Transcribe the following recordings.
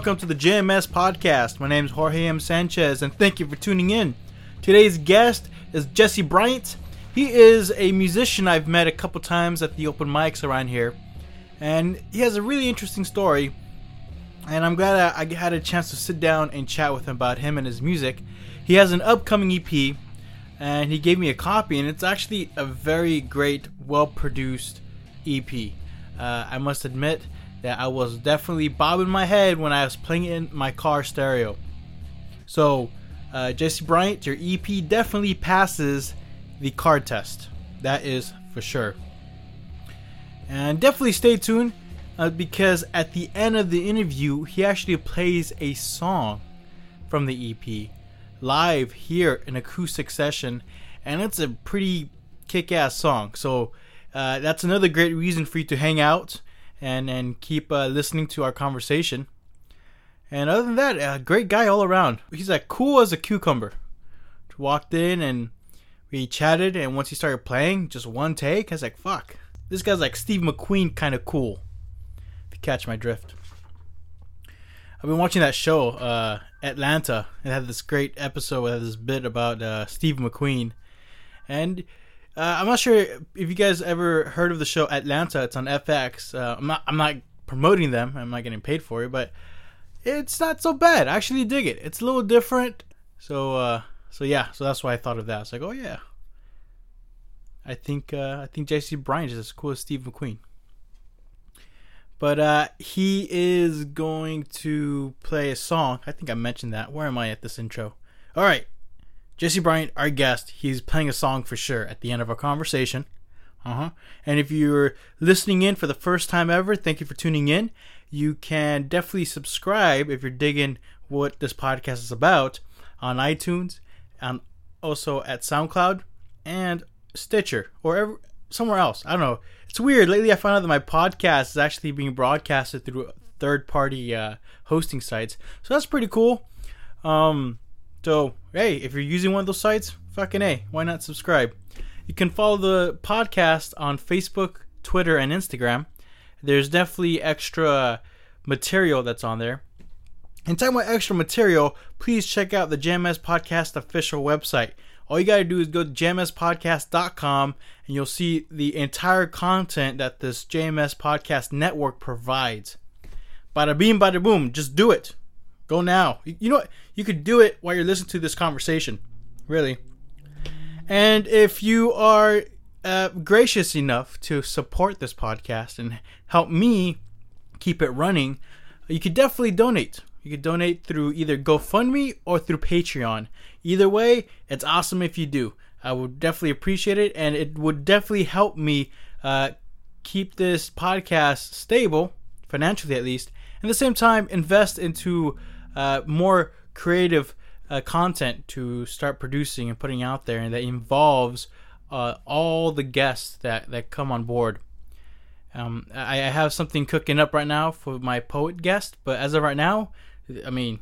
welcome to the JMS podcast. My name is Jorge M. Sanchez, and thank you for tuning in. Today's guest is Jesse Bryant. He is a musician I've met a couple times at the open mics around here, and he has a really interesting story. And I'm glad I, had a chance to sit down and chat with him about him and his music. He has an upcoming EP, and he gave me a copy, and it's actually a very great, well produced EP. Uh, I must admit that I was definitely bobbing my head when I was playing in my car stereo. So, uh, Jesse Bryant, your EP definitely passes the card test. That is for sure. And definitely stay tuned uh, because at the end of the interview, he actually plays a song from the EP live here in acoustic session, and it's a pretty kick ass song. So, uh, that's another great reason for you to hang out and and keep uh, listening to our conversation. And other than that, a great guy all around. He's like cool as a cucumber. Walked in and we chatted, and once he started playing, just one take, I was like, "Fuck, this guy's like Steve McQueen, kind of cool." If you catch my drift. I've been watching that show, uh, Atlanta. It had this great episode with this bit about uh, Steve McQueen, and uh, I'm not sure if you guys ever heard of the show Atlanta. It's on FX. Uh, I'm not. I'm not promoting them. I'm not getting paid for it, but it's not so bad. I actually dig it. It's a little different. So, uh, so yeah. So that's why I thought of that. It's like, oh yeah. I think uh, I think Jesse Bryant is as cool as Steve McQueen. But uh, he is going to play a song. I think I mentioned that. Where am I at this intro? All right. Jesse Bryant, our guest, he's playing a song for sure at the end of our conversation. Uh huh. And if you're listening in for the first time ever, thank you for tuning in. You can definitely subscribe if you're digging what this podcast is about on iTunes and also at SoundCloud and Stitcher or somewhere else. I don't know. It's weird. Lately, I found out that my podcast is actually being broadcasted through third party uh, hosting sites. So that's pretty cool. Um, so, hey, if you're using one of those sites, fucking A, why not subscribe? You can follow the podcast on Facebook, Twitter, and Instagram. There's definitely extra material that's on there. And talking about extra material, please check out the JMS Podcast official website. All you got to do is go to jmspodcast.com and you'll see the entire content that this JMS Podcast network provides. Bada beam, bada boom, just do it. Go now. You know what? You could do it while you're listening to this conversation. Really. And if you are uh, gracious enough to support this podcast and help me keep it running, you could definitely donate. You could donate through either GoFundMe or through Patreon. Either way, it's awesome if you do. I would definitely appreciate it, and it would definitely help me uh, keep this podcast stable, financially at least, and at the same time invest into uh, more creative uh, content to start producing and putting out there, and that involves uh, all the guests that, that come on board. Um, I, I, have something cooking up right now for my poet guest, but as of right now, I mean,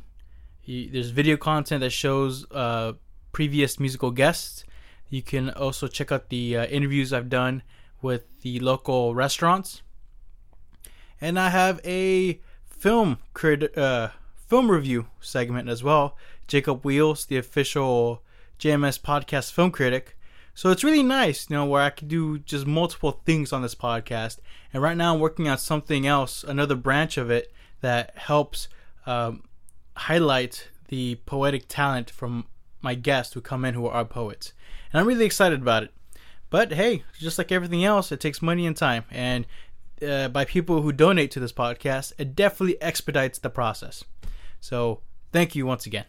he, there's video content that shows uh, previous musical guests. You can also check out the uh, interviews I've done with the local restaurants, and I have a film crit- uh, film review segment as well. Jacob Wheels, the official JMS podcast film critic. So it's really nice, you know, where I can do just multiple things on this podcast. And right now I'm working on something else, another branch of it that helps um, highlight the poetic talent from my guests who come in who are poets. And I'm really excited about it. But hey, just like everything else, it takes money and time. And uh, by people who donate to this podcast, it definitely expedites the process. So thank you once again.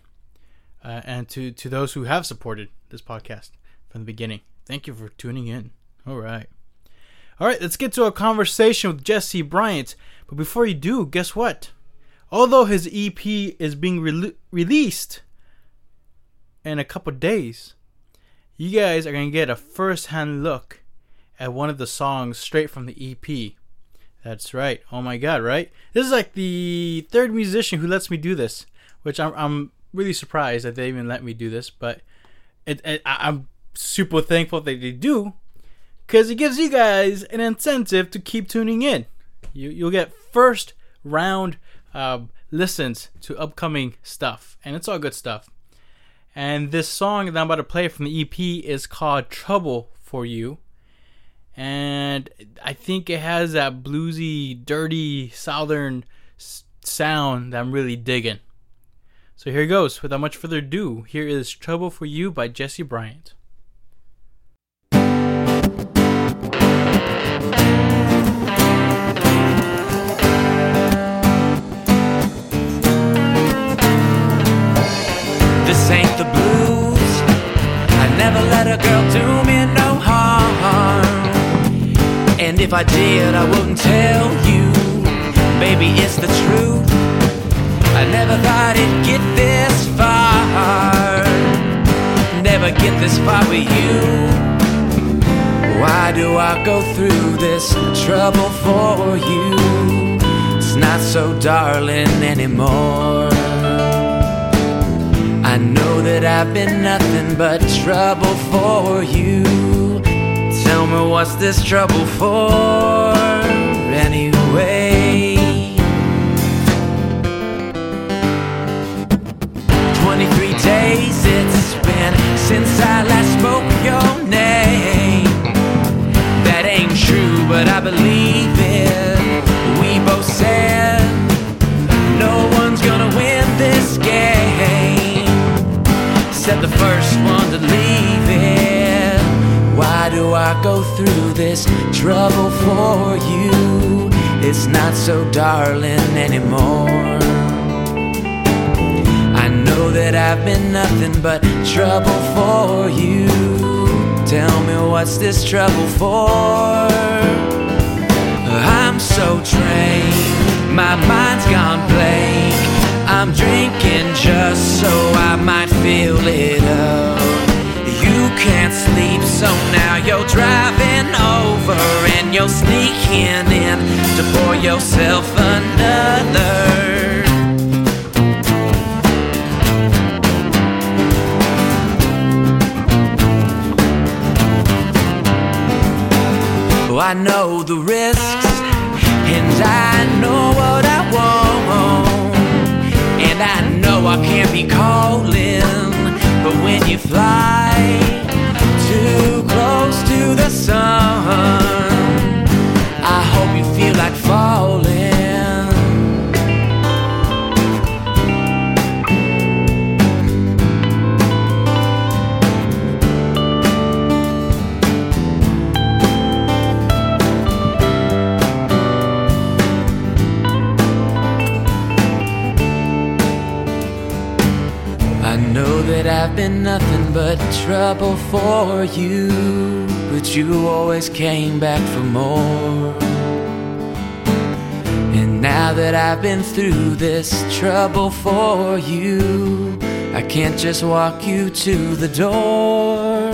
Uh, and to, to those who have supported this podcast from the beginning, thank you for tuning in. All right. All right, let's get to a conversation with Jesse Bryant. But before you do, guess what? Although his EP is being re- released in a couple days, you guys are going to get a first hand look at one of the songs straight from the EP. That's right. Oh my god, right? This is like the third musician who lets me do this, which I'm I'm really surprised that they even let me do this, but it, it I'm super thankful that they do because it gives you guys an incentive to keep tuning in. You you'll get first round uh, listens to upcoming stuff, and it's all good stuff. And this song that I'm about to play from the EP is called Trouble for You. And I think it has that bluesy, dirty, southern sound that I'm really digging. So here it goes. Without much further ado, here is Trouble for You by Jesse Bryant. This ain't the blues. I never let a girl do me if I did, I wouldn't tell you. Baby, it's the truth. I never thought it'd get this far. Never get this far with you. Why do I go through this trouble for you? It's not so darling anymore. I know that I've been nothing but trouble for you. Tell me what's this trouble for anyway? 23 days it's been since I last spoke your name. That ain't true, but I believe it. We both said no one's gonna win this game said the first one to leave do I go through this trouble for you? It's not so darling anymore. I know that I've been nothing but trouble for you. Tell me what's this trouble for? I'm so drained, my mind's gone blank. I'm drinking just so I might feel it up. Can't sleep, so now you're driving over and you're sneaking in to pour yourself another. Oh, I know the risks, and I know what I want. And I know I can't be calling, but when you fly too close to the sun, I hope you feel like falling. I know that I've been nothing but trouble for you, but you always came back for more. And now that I've been through this trouble for you, I can't just walk you to the door.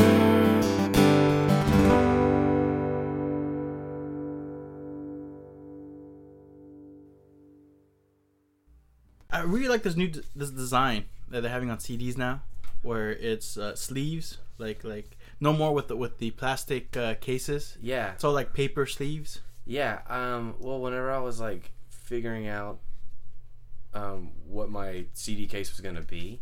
I really like this new d- this design that they're having on CDs now, where it's uh, sleeves, like like no more with the with the plastic uh, cases. Yeah, It's all like paper sleeves. yeah. Um, well, whenever I was like figuring out um, what my CD case was gonna be,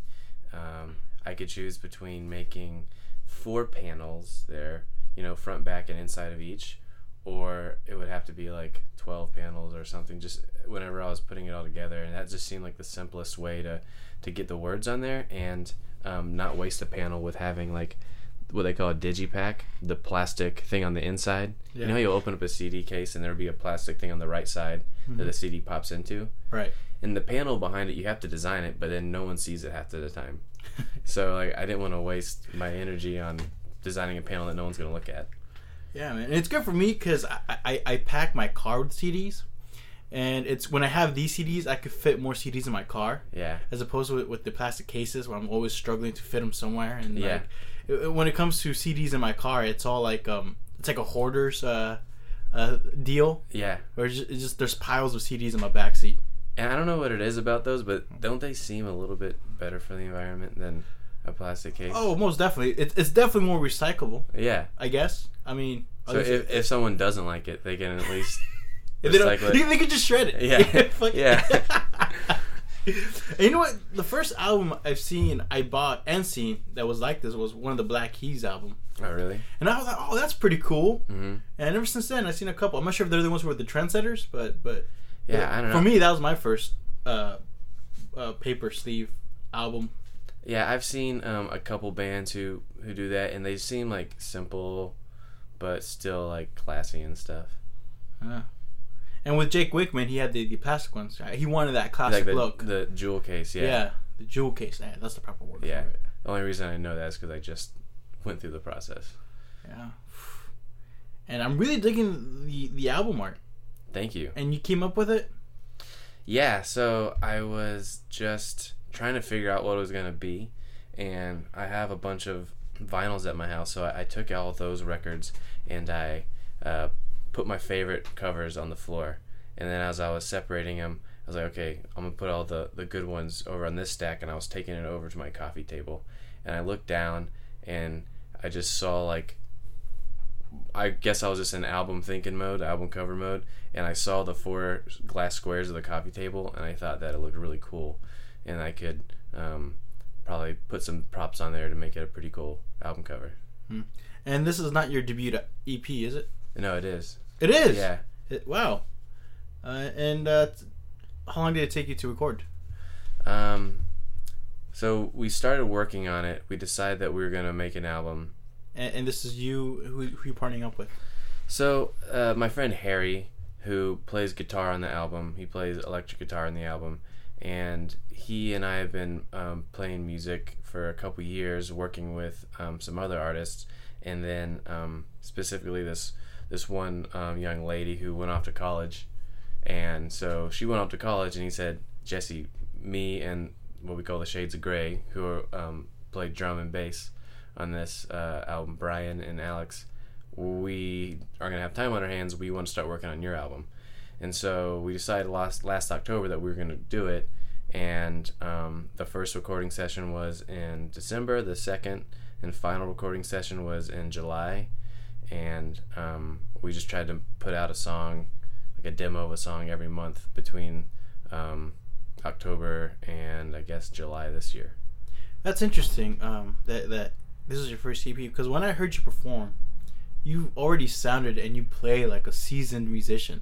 um, I could choose between making four panels there, you know, front, back, and inside of each, or it would have to be like twelve panels or something. Just whenever I was putting it all together, and that just seemed like the simplest way to to get the words on there and um, not waste a panel with having like what they call a digipack, the plastic thing on the inside. You know, you'll open up a CD case and there'll be a plastic thing on the right side that the CD pops into. Right. And the panel behind it, you have to design it, but then no one sees it half of the time. so like, I didn't want to waste my energy on designing a panel that no one's gonna look at. Yeah, man. And it's good for me because I, I I pack my car with CDs, and it's when I have these CDs, I could fit more CDs in my car Yeah, as opposed to with, with the plastic cases where I'm always struggling to fit them somewhere. And Yeah. like, it- it- when it comes to CDs in my car, it's all like um, it's like a hoarder's uh, uh deal yeah. where it's just, it's just there's piles of CDs in my back seat. And I don't know what it is about those, but don't they seem a little bit better for the environment than a plastic case? Oh, most definitely. It's it's definitely more recyclable. yeah. I guess. I mean, So if, if someone doesn't like it, they can at least they, don't, they, they could just shred it. Yeah. Yeah. And you know what? The first album I've seen, I bought and seen that was like this was one of the Black Keys album, Oh, really? and I was like, "Oh, that's pretty cool." hmm And ever since then, I've seen a couple. I'm not sure if they're the ones who were the trendsetters, but but Yeah, I don't know. for me, that was my first uh, uh, paper sleeve album. Yeah, I've seen um, a couple bands who who do that, and they seem like simple, but still like classy and stuff. Yeah. And with Jake Wickman, he had the, the plastic ones. Right? He wanted that classic Like the look. the jewel case. yeah. Yeah. the jewel case. Yeah, that's the proper word Yeah. for it. The only reason I know that is because I just went through the process. Yeah. And I'm really digging the the album art. Thank you. And you came up with it. Yeah, so I was just trying to figure out what it was gonna be, and I have a bunch of vinyls at my house, so I, I took all those records and I uh, put my favorite covers on the floor, and then as I was separating them, I was like, okay, I'm gonna put all the the good ones over on this stack, and I was taking it over to my coffee table, and I looked down and I just saw like I guess I was just in album thinking mode, album cover mode, and I saw the four glass squares of the coffee table, and I thought that it looked really cool, and I could um, probably put some props on there to make it a pretty cool album cover. And this is not your debut EP, is it? No, it is. It is. Yeah. It, wow. Uh, and uh, how long did it take you to record? Um, so we started working on it. We decided that we were gonna make an album. And, and this is you. Who, who you partnering up with? So uh, my friend Harry, who plays guitar on the album, he plays electric guitar on the album, and he and I have been um, playing music for a couple years, working with um, some other artists, and then um, specifically this this one um, young lady who went off to college, and so she went off to college, and he said, Jesse, me and what we call the Shades of Grey, who are, um, played drum and bass on this uh, album, Brian and Alex we are to have time on our hands. We want to start working on your album. And so we decided last, last October that we were to do it. And um, the first recording session was in December. The second and final recording session was in July. And um, we just tried to put out a song, like a demo of a song every month between um, October and I guess July this year. That's interesting. Um, that that this is your first EP because when I heard you perform, you already sounded and you play like a seasoned musician.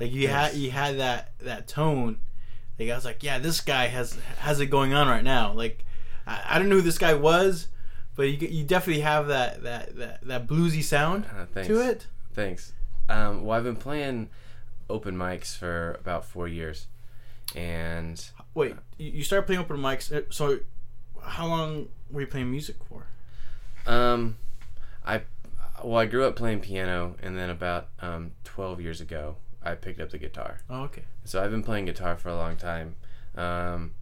Like you Yes. had you had that that tone. Like I was like, yeah, this guy has has it going on right now. Like I, I don't know who this guy was, but you you definitely have that that that, that bluesy sound Uh, to it. Thanks. Um, well, I've been playing open mics for about four years, and Wait, you you started playing open mics. uh, So how long were you playing music for? um, I well, I grew up playing piano, and then about um, twelve years ago, I picked up the guitar. Oh, okay. So I've been playing guitar for a long time, um,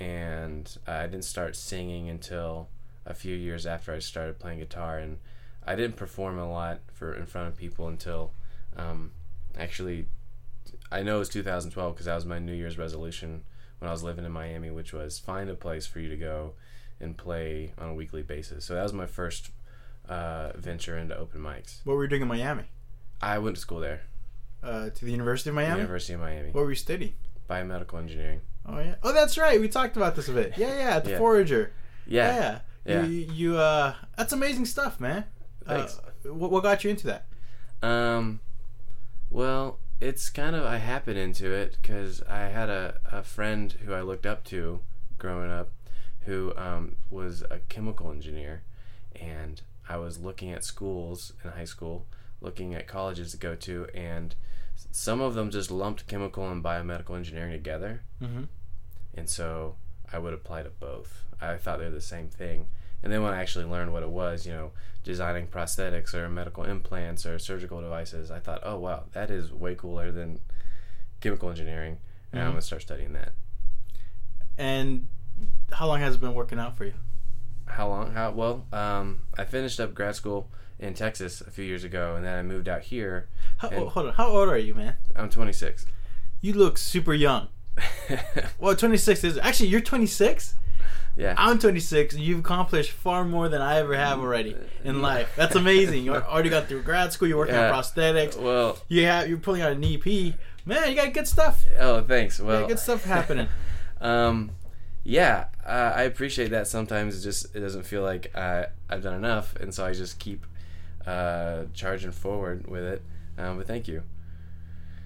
and I didn't start singing until a few years after I started playing guitar, and I didn't perform a lot for in front of people until um, actually I know it was 2012 because that was my New Year's resolution when I was living in Miami, which was find a place for you to go and play on a weekly basis. So that was my first uh, venture into open mics. What were you doing in Miami? I went to school there, Uh, to the University of Miami. University of Miami, What were you studying? biomedical engineering. Oh yeah. Oh, that's right. We talked about this a bit. Yeah, yeah. At the Yeah. Forager. Yeah, Yeah. Yeah. You, you uh, that's amazing stuff, man. Thanks. Uh, what, what got you into that? Um, well, it's kind of I happened into it because I had a, a friend who I looked up to growing up, who um, was a chemical engineer, and I was looking at schools in high school, looking at colleges to go to, and some of them just lumped chemical and biomedical engineering together, Mm-hmm. and so I would apply to both. I thought they were the same thing. And then when I actually learned what it was, you know, designing prosthetics or medical implants or surgical devices, I thought, oh wow, that is way cooler than chemical engineering. And I'm Mhm. gonna start studying that. And how long has it been working out for you? How long? How well? Um, I finished up grad school in Texas a few years ago, and then I moved out here. How, And- hold on. How old are you, man? I'm 26. You look super young. Well, 26 is actually you're 26. Yeah. I'm 26. and You've accomplished far more than I ever have already in life. That's amazing. You already got through grad school. You're working Yeah. on prosthetics. well, You have you're pulling out an EP. Man, you got good stuff. oh, thanks. You Well, got good stuff happening. um, yeah, uh, I appreciate that. Sometimes it just it doesn't feel like I I've done enough, and so I just keep uh, charging forward with it. Um, but thank you.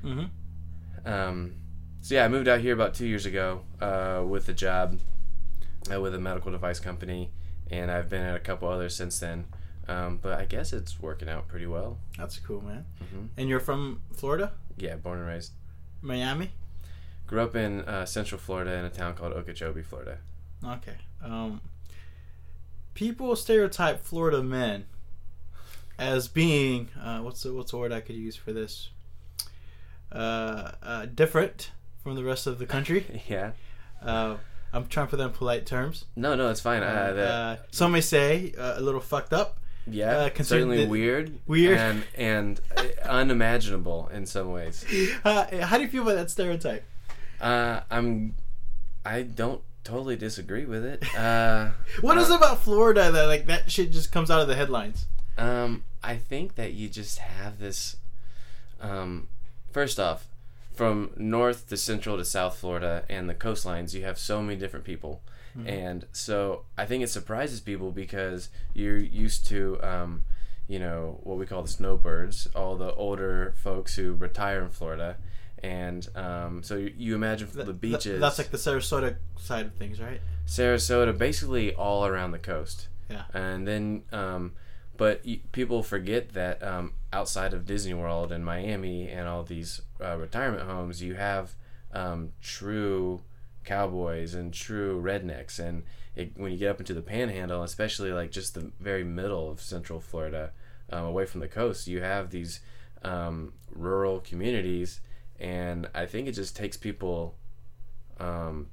Mm-hmm. Um, so yeah, I moved out here about two years ago uh, with a job uh, with a medical device company, and I've been at a couple others since then. Um, but I guess it's working out pretty well. That's cool, man. Mhm. And you're from Florida, Yeah, born and raised. Miami. Grew up in uh, Central Florida in a town called Okeechobee, Florida. Okay. Um, people stereotype Florida men as being uh, what's the what's the word I could use for this? Uh, uh, different from the rest of the country. yeah. Uh, I'm trying to put that in polite terms. No, no, it's fine. Uh, that, Uh, some may say uh, a little fucked up. yeah, uh, certainly weird, Weird. and and uh, unimaginable in some ways. Uh, how do you feel about that stereotype? Uh, I'm, I don't totally disagree with it. Uh, What is uh, it about Florida that like that shit just comes out of the headlines? Um, I think that you just have this. Um, first off, from north to central to South Florida and the coastlines, you have so many different people, and so I think it surprises people because you're used to, um, you know, what we call the snowbirds, all the older folks who retire in Florida, and um, so you, you imagine Th- the beaches. that's like the Sarasota side of things, right? Sarasota, basically all around the coast. Yeah. And then, um, but people forget that um, outside of Disney World and Miami and all these uh, retirement homes, you have um, true cowboys and true rednecks. And it, when you get up into the panhandle, especially like just the very middle of Central Florida, um, away from the coast, you have these um, rural communities. And I think it just takes people um,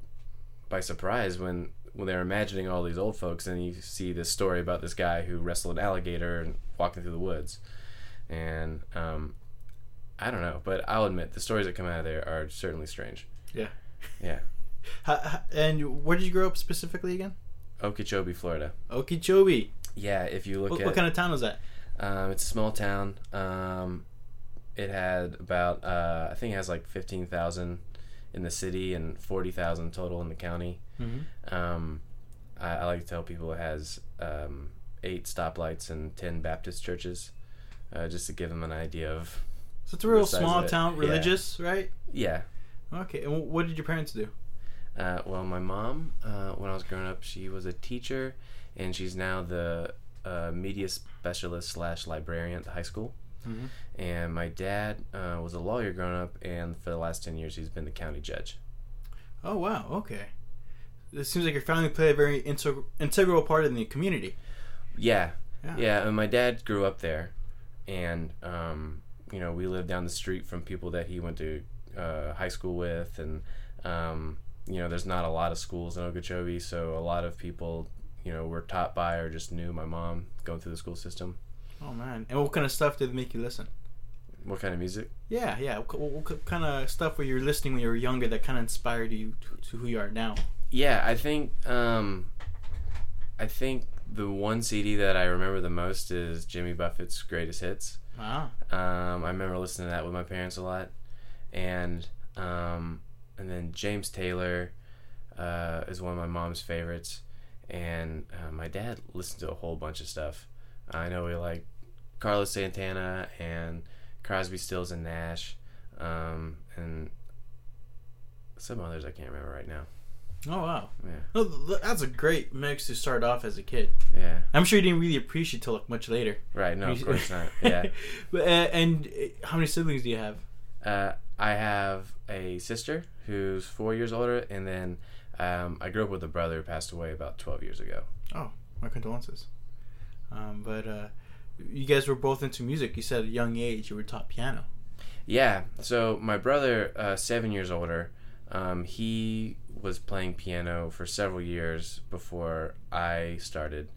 by surprise when when they're imagining all these old folks and you see this story about this guy who wrestled an alligator and walking through the woods and um, i don't know but i'll admit the stories that come out of there are certainly strange Yeah. yeah and where did you grow up specifically again? okeechobee florida Okeechobee. yeah if you look What, at what kind of town was that? um, it's a small town um, it had about uh, i think it has like 15000 in the city and 40000 total in the county Mm-hmm. Um, I, I like to tell people it has um, eight stoplights and ten Baptist churches, uh, just to give them an idea of. So it's a real small town, Yeah. religious, right? Yeah. Okay. And what did your parents do? Uh, well, my mom, uh, when I was growing up, she was a teacher, and she's now the uh, media specialist slash librarian at the high school. Mm-hmm. And my dad uh, was a lawyer growing up, and for the last ten years, he's been the county judge. Oh wow. Okay. It seems like your family played a very integ- integral part in the community. Yeah, Yeah. yeah. And my dad grew up there, and um, you know we lived down the street from people that he went to uh, high school with, and um, you know there's not a lot of schools in Okeechobee, so a lot of people you know were taught by or just knew my mom going through the school system. Oh man. And what kind of stuff did make you listen? What kind of music? Yeah, yeah. What, what, what kind of stuff were you listening when you were younger that kind of inspired you to, to who you are now? Yeah, I think um, I think the one CD that I remember the most is Jimmy Buffett's Greatest Hits. Wow. Um, I remember listening to that with my parents a lot, and um, and then James Taylor uh, is one of my mom's favorites, and uh, my dad listened to a whole bunch of stuff. I know we like Carlos Santana and Crosby, Stills and Nash, um, and some others I can't remember right now. Oh wow. Yeah, No, that's a great mix to start off as a kid. yeah, I'm sure you didn't really appreciate till like much later. right. No, of course not. Yeah. but, uh, and uh, how many siblings do you have? Uh, I have a sister who's four years older, and then um, I grew up with a brother who passed away about 12 years ago. Oh, my condolences. Um, but uh, you guys were both into music. You said at a young age you were taught piano. Yeah, so my brother, uh, seven years older, um, he was playing piano for several years before I started,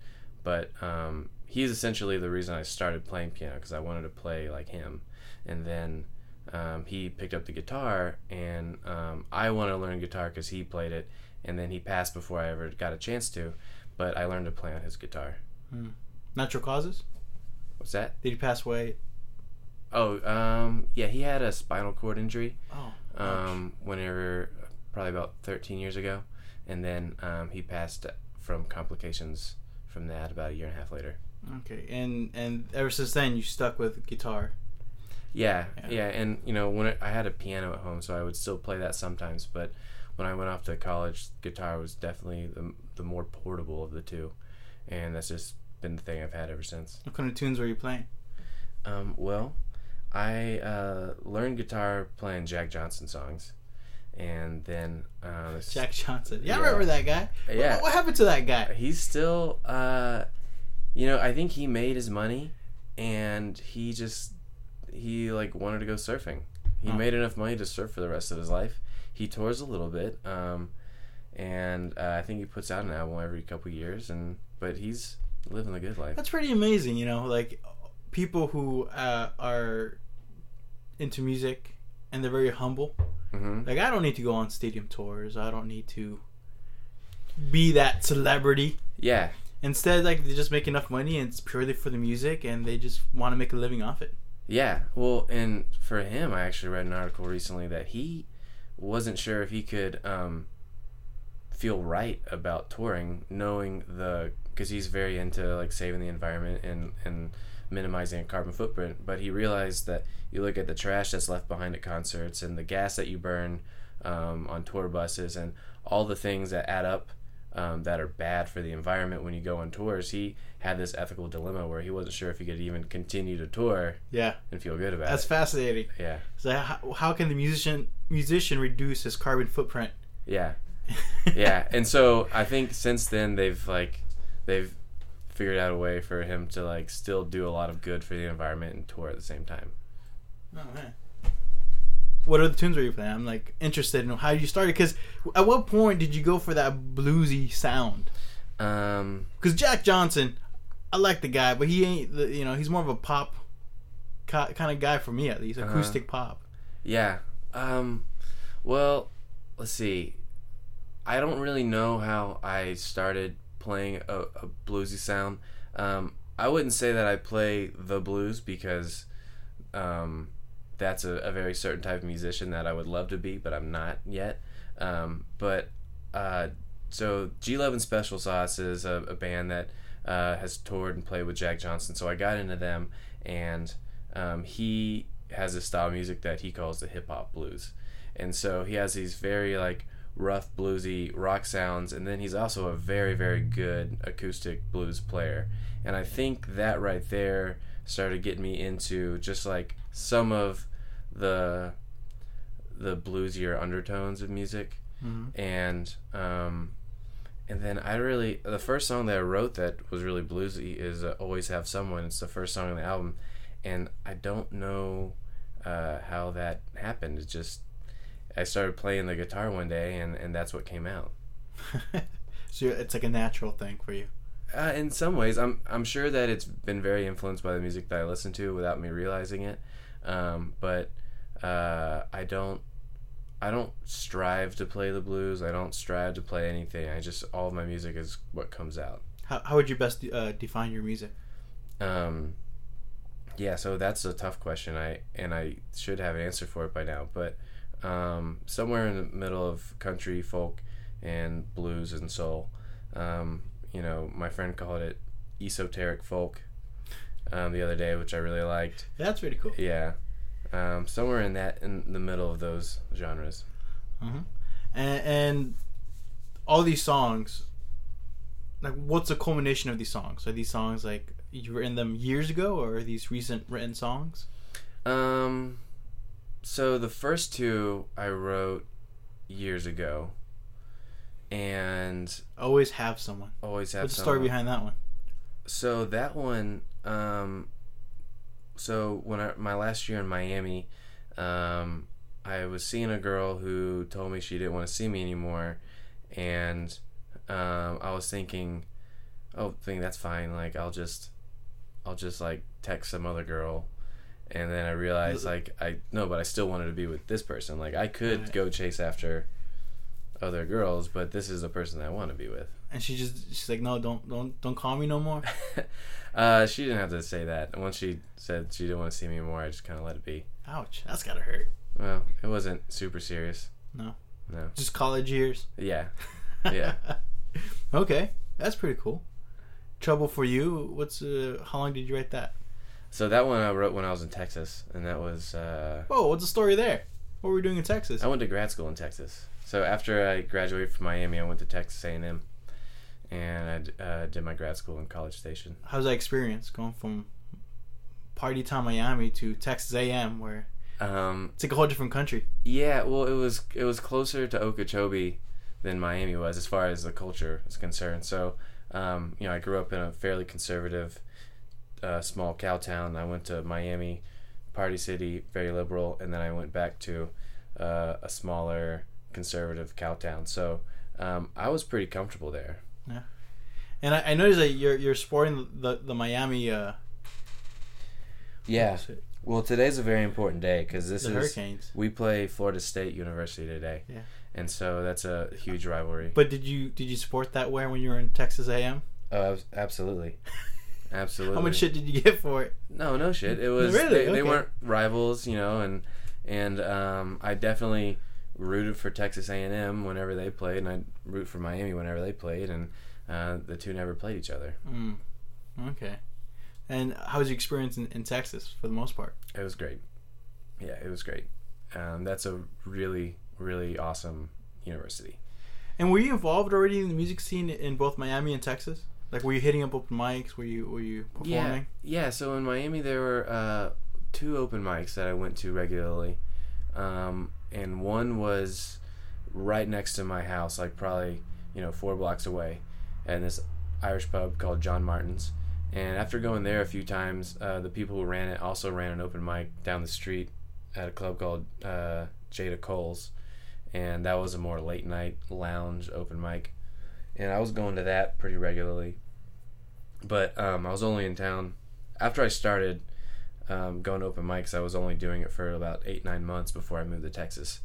but um, he's essentially the reason I started playing piano because I wanted to play like him. And then um, he picked up the guitar, and um, I wanted to learn guitar because he played it, and then he passed before I ever got a chance to, but I learned to play on his guitar. Natural causes? What's that? Did he pass away? Oh, um, yeah, he had a spinal cord injury. Oh, um, whenever probably about 13 years ago, and then um, he passed from complications from that about a year and a half later. Okay, and and ever since then you stuck with guitar. Yeah, Yeah. yeah, and you know when it, I had a piano at home, so I would still play that sometimes. But when I went off to college, guitar was definitely the the more portable of the two, and that's just been the thing I've had ever since. What kind of tunes were you playing? Um, well, I uh, learned guitar playing Jack Johnson songs, and then uh, Jack Johnson. Yeah, I remember that guy. What- Yeah. What, happened to that guy? he's still, uh, you know, I think he made his money, and he just he like wanted to go surfing. He Oh. made enough money to surf for the rest of his life. He tours a little bit, um, and uh, I think he puts out an album every couple years, and but he's living the good life. That's pretty amazing. You know, like people who uh, are into music and they're very humble. hmm Like I don't need to go on stadium tours. I don't need to be that celebrity. Yeah, Instead, like they just make enough money and it's purely for the music, and they just want to make a living off it. Yeah, well, and for him, I actually read an article recently that he wasn't sure if he could um, feel right about touring, knowing the because he's very into like saving the environment and and minimizing a carbon footprint. But he realized that you look at the trash that's left behind at concerts and the gas that you burn um, on tour buses and all the things that add up um, that are bad for the environment when you go on tours. He had this ethical dilemma where he wasn't sure if he could even continue to tour Yeah, and feel good about that's it. That's fascinating. Yeah, So how, how can the musician musician reduce his carbon footprint? yeah, yeah. And so I think since then they've like they've figured out a way for him to like still do a lot of good for the environment and tour at the same time. Oh man. What other tunes were you playing? I'm like interested in how you started because at what point did you go for that bluesy sound? Um, Because Jack Johnson, I like the guy, but he ain't the you know he's more of a pop kind of guy for me at least, Uh-huh. acoustic pop. yeah. Um, well, let's see. I don't really know how I started playing a, a bluesy sound. Um, I wouldn't say that I play the blues because um, that's a, a very certain type of musician that I would love to be, but I'm not yet. Um, but uh, so G Love and Special Sauce is a, a band that uh, has toured and played with Jack Johnson. So I got into them, and um, he has a style of music that he calls the hip hop blues, and so he has these very like rough bluesy rock sounds, and then he's also a very very good acoustic blues player, and I think that right there started getting me into just like some of the the bluesier undertones of music Mhm. and um, and then I really the first song that I wrote that was really bluesy is uh, "Always Have Someone." It's the first song on the album, and I don't know uh, how that happened. It just I started playing the guitar one day, and and that's what came out. so it's like a natural thing for you. Uh, in some ways, I'm I'm sure that it's been very influenced by the music that I listen to without me realizing it. Um, but uh, I don't I don't strive to play the blues. I don't strive to play anything. I just all of my music is what comes out. How, how would you best uh, define your music? Um, yeah, so that's a tough question. I and I should have an answer for it by now, but um, somewhere in the middle of country, folk, and blues and soul. Um, you know, my friend called it esoteric folk um, the other day, which I really liked. That's pretty cool. Yeah, um, somewhere in that in the middle of those genres. and, and all these songs like what's the culmination of these songs are these songs like you were in them years ago or are these recent written songs Um, so the first two I wrote years ago, and always have someone always have what's the story someone- behind that one So that one, um, so when I my last year in Miami, um, I was seeing a girl who told me she didn't want to see me anymore, and um, I was thinking, oh, think that's fine. Like I'll just, I'll just like text some other girl, and then I realized like I no, but I still wanted to be with this person. Like I could Right. go chase after other girls, but this is the person that I want to be with. and she just she's like no don't don't don't call me no more uh, she didn't have to say that. Once she said she didn't want to see me anymore, I just kind of let it be. ouch that's gotta hurt Well, it wasn't super serious. no no. Just college years. Yeah, yeah. okay, that's pretty cool. Trouble for you. What's uh, how long did you write that? So that one I wrote when I was in Texas, and that was uh, Whoa, what's the story there? What were we doing in Texas? I went to grad school in Texas. So after I graduated from Miami, I went to Texas A&M, and I uh, did my grad school in College Station. How's that experience going from Party time Miami to Texas A&M, where Um, it's like a whole different country? yeah, well, it was it was closer to Okeechobee than Miami was as far as the culture is concerned. So, um, you know, I grew up in a fairly conservative, uh, small cow town. I went to Miami, Party City, very liberal, and then I went back to uh, a smaller conservative cow town. So, um, I was pretty comfortable there. Yeah, and I, I noticed that you're you're sporting the the Miami. Uh, Yeah. Well, today's a very important day because this the is Hurricanes. we play Florida State University today. Yeah. And so that's a huge rivalry. But did you did you support that way when you were in Texas A&M? Oh, abs- absolutely. Absolutely. How much shit did you get for it? No, no shit. It was Really? they, they weren't rivals, you know, and and um, I definitely rooted for Texas A&M whenever they played, and I root for Miami whenever they played, and uh, the two never played each other. Mm. Okay. And how was your experience in, in Texas for the most part? It was great. Yeah, it was great. Um, that's a really really awesome university. And were you involved already in the music scene in both Miami and Texas? Like, were you hitting up open mics? Were you were you performing? Yeah, yeah. So in Miami, there were uh, two open mics that I went to regularly, um, and one was right next to my house, like probably you know four blocks away, and this Irish pub called John Martin's. And after going there a few times, uh, the people who ran it also ran an open mic down the street at a club called uh, Jada Cole's, and that was a more late night lounge open mic. And I was going to that pretty regularly but um, I was only in town after I started um, going to open mics. I was only doing it for about eight nine months before I moved to Texas,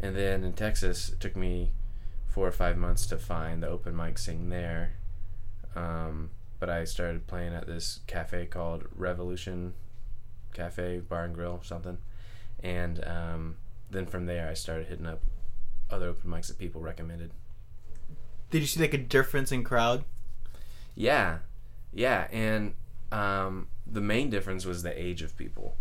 and then in Texas it took me four or five months to find the open mic scene there. Um, but I started playing at this cafe called Revolution Cafe Bar and Grill something, and um, then from there I started hitting up other open mics that people recommended. Did you see like a difference in crowd? Yeah, yeah, and um, the main difference was the age of people.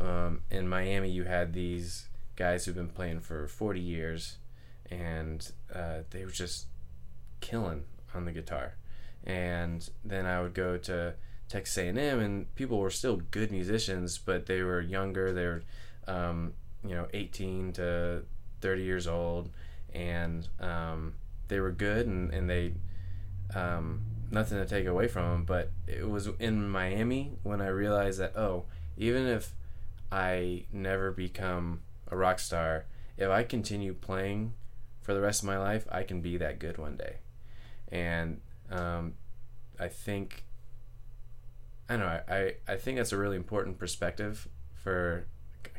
Um, in Miami, you had these guys who've been playing for forty years, and uh, they were just killing on the guitar. And then I would go to Texas A&M, and people were still good musicians, but they were younger. They were, um, you know, eighteen to thirty years old, and um, they were good, and and they. Um, nothing to take away from them, but it was in Miami when I realized that oh, even if I never become a rock star, if I continue playing for the rest of my life, I can be that good one day. And um, I think I don't know. I, I, I think that's a really important perspective for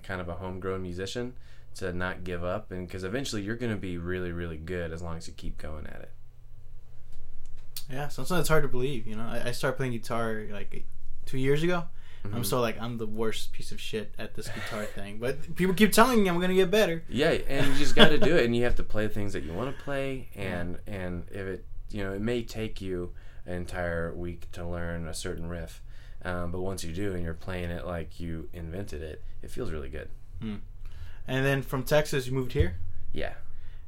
kind of a homegrown musician to not give up, and because eventually you're going to be really really good as long as you keep going at it. Yeah, sometimes it's hard to believe. You know, I, I started playing guitar like two years ago. I'm Mhm. so like I'm the worst piece of shit at this guitar thing, but people keep telling me I'm gonna get better. Yeah, and you just got to do it, and you have to play things that you want to play, and and if it you know it may take you an entire week to learn a certain riff, um, but once you do and you're playing it like you invented it, it feels really good. And then from Texas, you moved here. Yeah.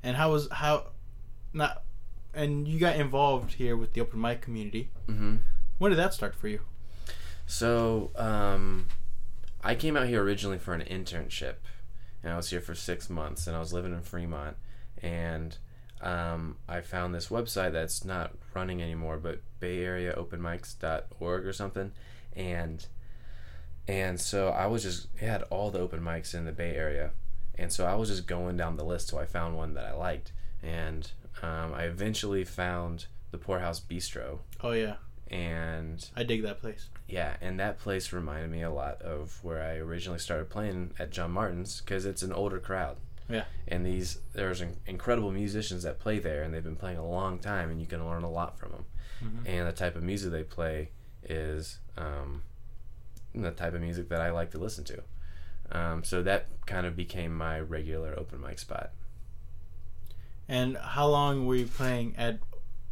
And how was how not? And you got involved here with the open mic community. hmm When did that start for you? So um, I came out here originally for an internship, and I was here for six months, and I was living in Fremont, and um, I found this website that's not running anymore, but BayAreaOpenMics.org or something, and and so I was just it had all the open mics in the Bay Area, and so I was just going down the list till I found one that I liked, and um, I eventually found the Poorhouse Bistro, Oh yeah, and I dig that place. yeah, and that place reminded me a lot of where I originally started playing at John Martin's because it's an older crowd. Yeah. And these there's in- incredible musicians that play there, and they've been playing a long time, and you can learn a lot from them. Mhm. And the type of music they play is um, the type of music that I like to listen to. Um, so that kind of became my regular open mic spot. And how long were you playing at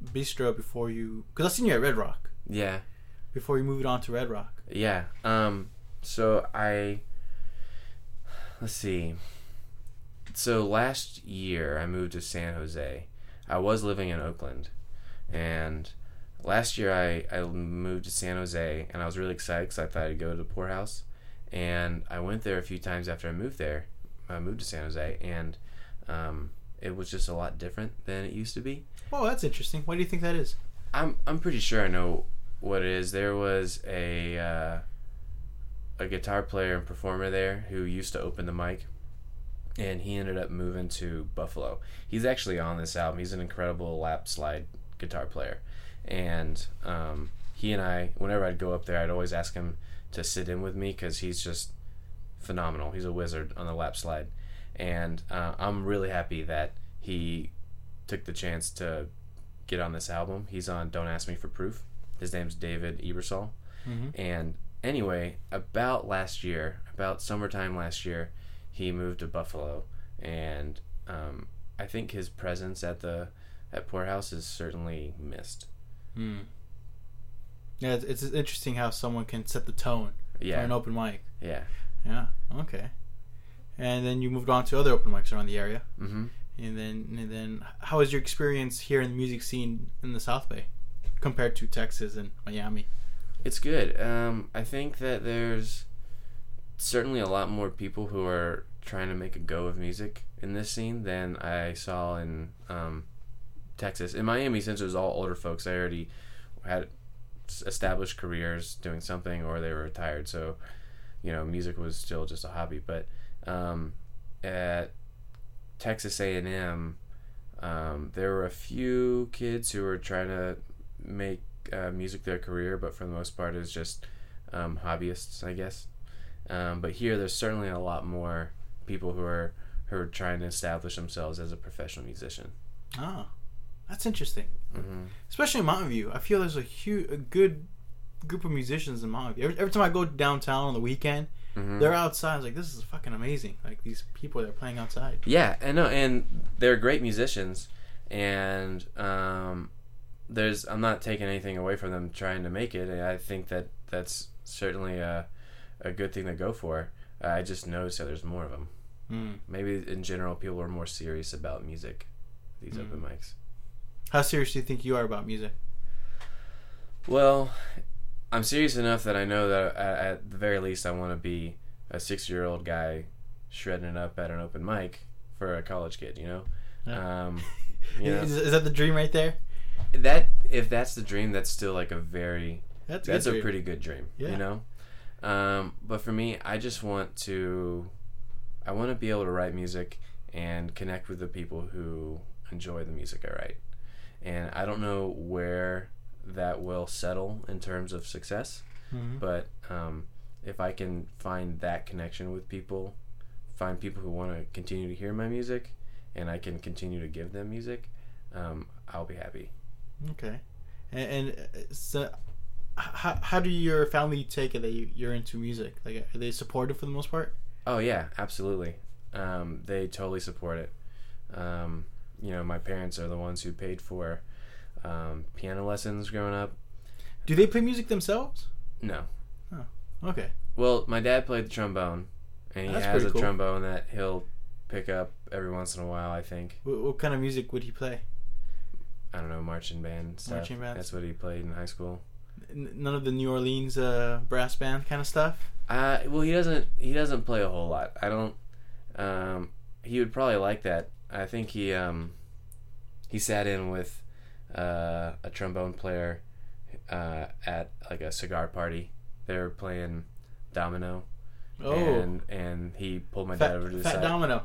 Bistro before you? Because I seen you at Red Rock Yeah, before you moved on to Red Rock. yeah. Um, so I let's see. So last year I moved to San Jose. I was living in Oakland, and last year I I moved to San Jose, and I was really excited because I thought I'd go to the poorhouse, and I went there a few times after I moved there. I moved to San Jose, and um, it was just a lot different than it used to be. Oh, that's interesting. Why do you think that is? I'm I'm pretty sure I know what it is. There was a uh, a guitar player and performer there who used to open the mic, and he ended up moving to Buffalo. He's actually on this album. He's an incredible lap slide guitar player, and um, he and I, whenever I'd go up there, I'd always ask him to sit in with me because he's just phenomenal. He's a wizard on the lap slide, and uh, I'm really happy that he took the chance to get on this album. He's on Don't Ask Me for Proof. His name's David Ebersol. Mhm. And anyway, about last year, about summertime last year, he moved to Buffalo, and um, I think his presence at the at Poorhouse is certainly missed. Hmm. Yeah, it's, it's interesting how someone can set the tone for an open mic. yeah. Yeah. Okay. And then you moved on to other open mics around the area. hmm And then, and then, how was your experience here in the music scene in the South Bay compared to Texas and Miami? It's good. Um, I think that there's certainly a lot more people who are trying to make a go of music in this scene than I saw in um, Texas. In Miami, since it was all older folks, they already had established careers doing something or they were retired. So, you know, music was still just a hobby. But um, at Texas A&M, um, there were a few kids who were trying to make uh, music their career, but for the most part, it's just um, hobbyists, I guess. Um, but here, there's certainly a lot more people who are who are trying to establish themselves as a professional musician. Ah, that's interesting. hmm Especially in Mountain View, I feel there's a huge, a good group of musicians in Mountain View. Every, every time I go downtown on the weekend, hmm they're outside. I was like, this is fucking amazing. Like these people that are playing outside. Yeah, and no, and they're great musicians, and um, there's I'm not taking anything away from them trying to make it. and I think that that's certainly a a good thing to go for. I just noticed that there's more of them. Mm. Maybe in general, people are more serious about music. These Mm. open mics. How serious do you think you are about music? Well, I'm serious enough that I know that at, at the very least I want to be a six year old guy shredding it up at an open mic for a college kid. You know. Yeah. Um, you know? Is, is that the dream right there? that if that's the dream, that's still like a very That's, that's a dream. pretty good dream. Yeah. You know. Um, but for me, I just want to, I want to be able to write music and connect with the people who enjoy the music I write. And I don't know where that will settle in terms of success, Mhm. but um, if I can find that connection with people, find people who want to continue to hear my music, and I can continue to give them music, um, I'll be happy. Okay. And, and so, how, how do your family take it that you, you're into music? Like, are they supportive for the most part? Oh yeah, absolutely. Um, they totally support it. Um, you know, my parents are the ones who paid for um, piano lessons growing up. Do they play music themselves? No, Oh, Okay. well, my dad played the trombone, and he That's has a cool. trombone that he'll pick up every once in a while. I think What, what kind of music would he play? I don't know marching band stuff. Marching band. That's what he played in high school. N- none of the New Orleans uh, brass band kind of stuff. Uh, well, he doesn't. He doesn't play a whole lot. I don't. Um, he would probably like that. I think he um, he sat in with uh, a trombone player uh, at like a cigar party. They were playing domino. Oh. And and he pulled my fat, dad over to the fat side. Domino.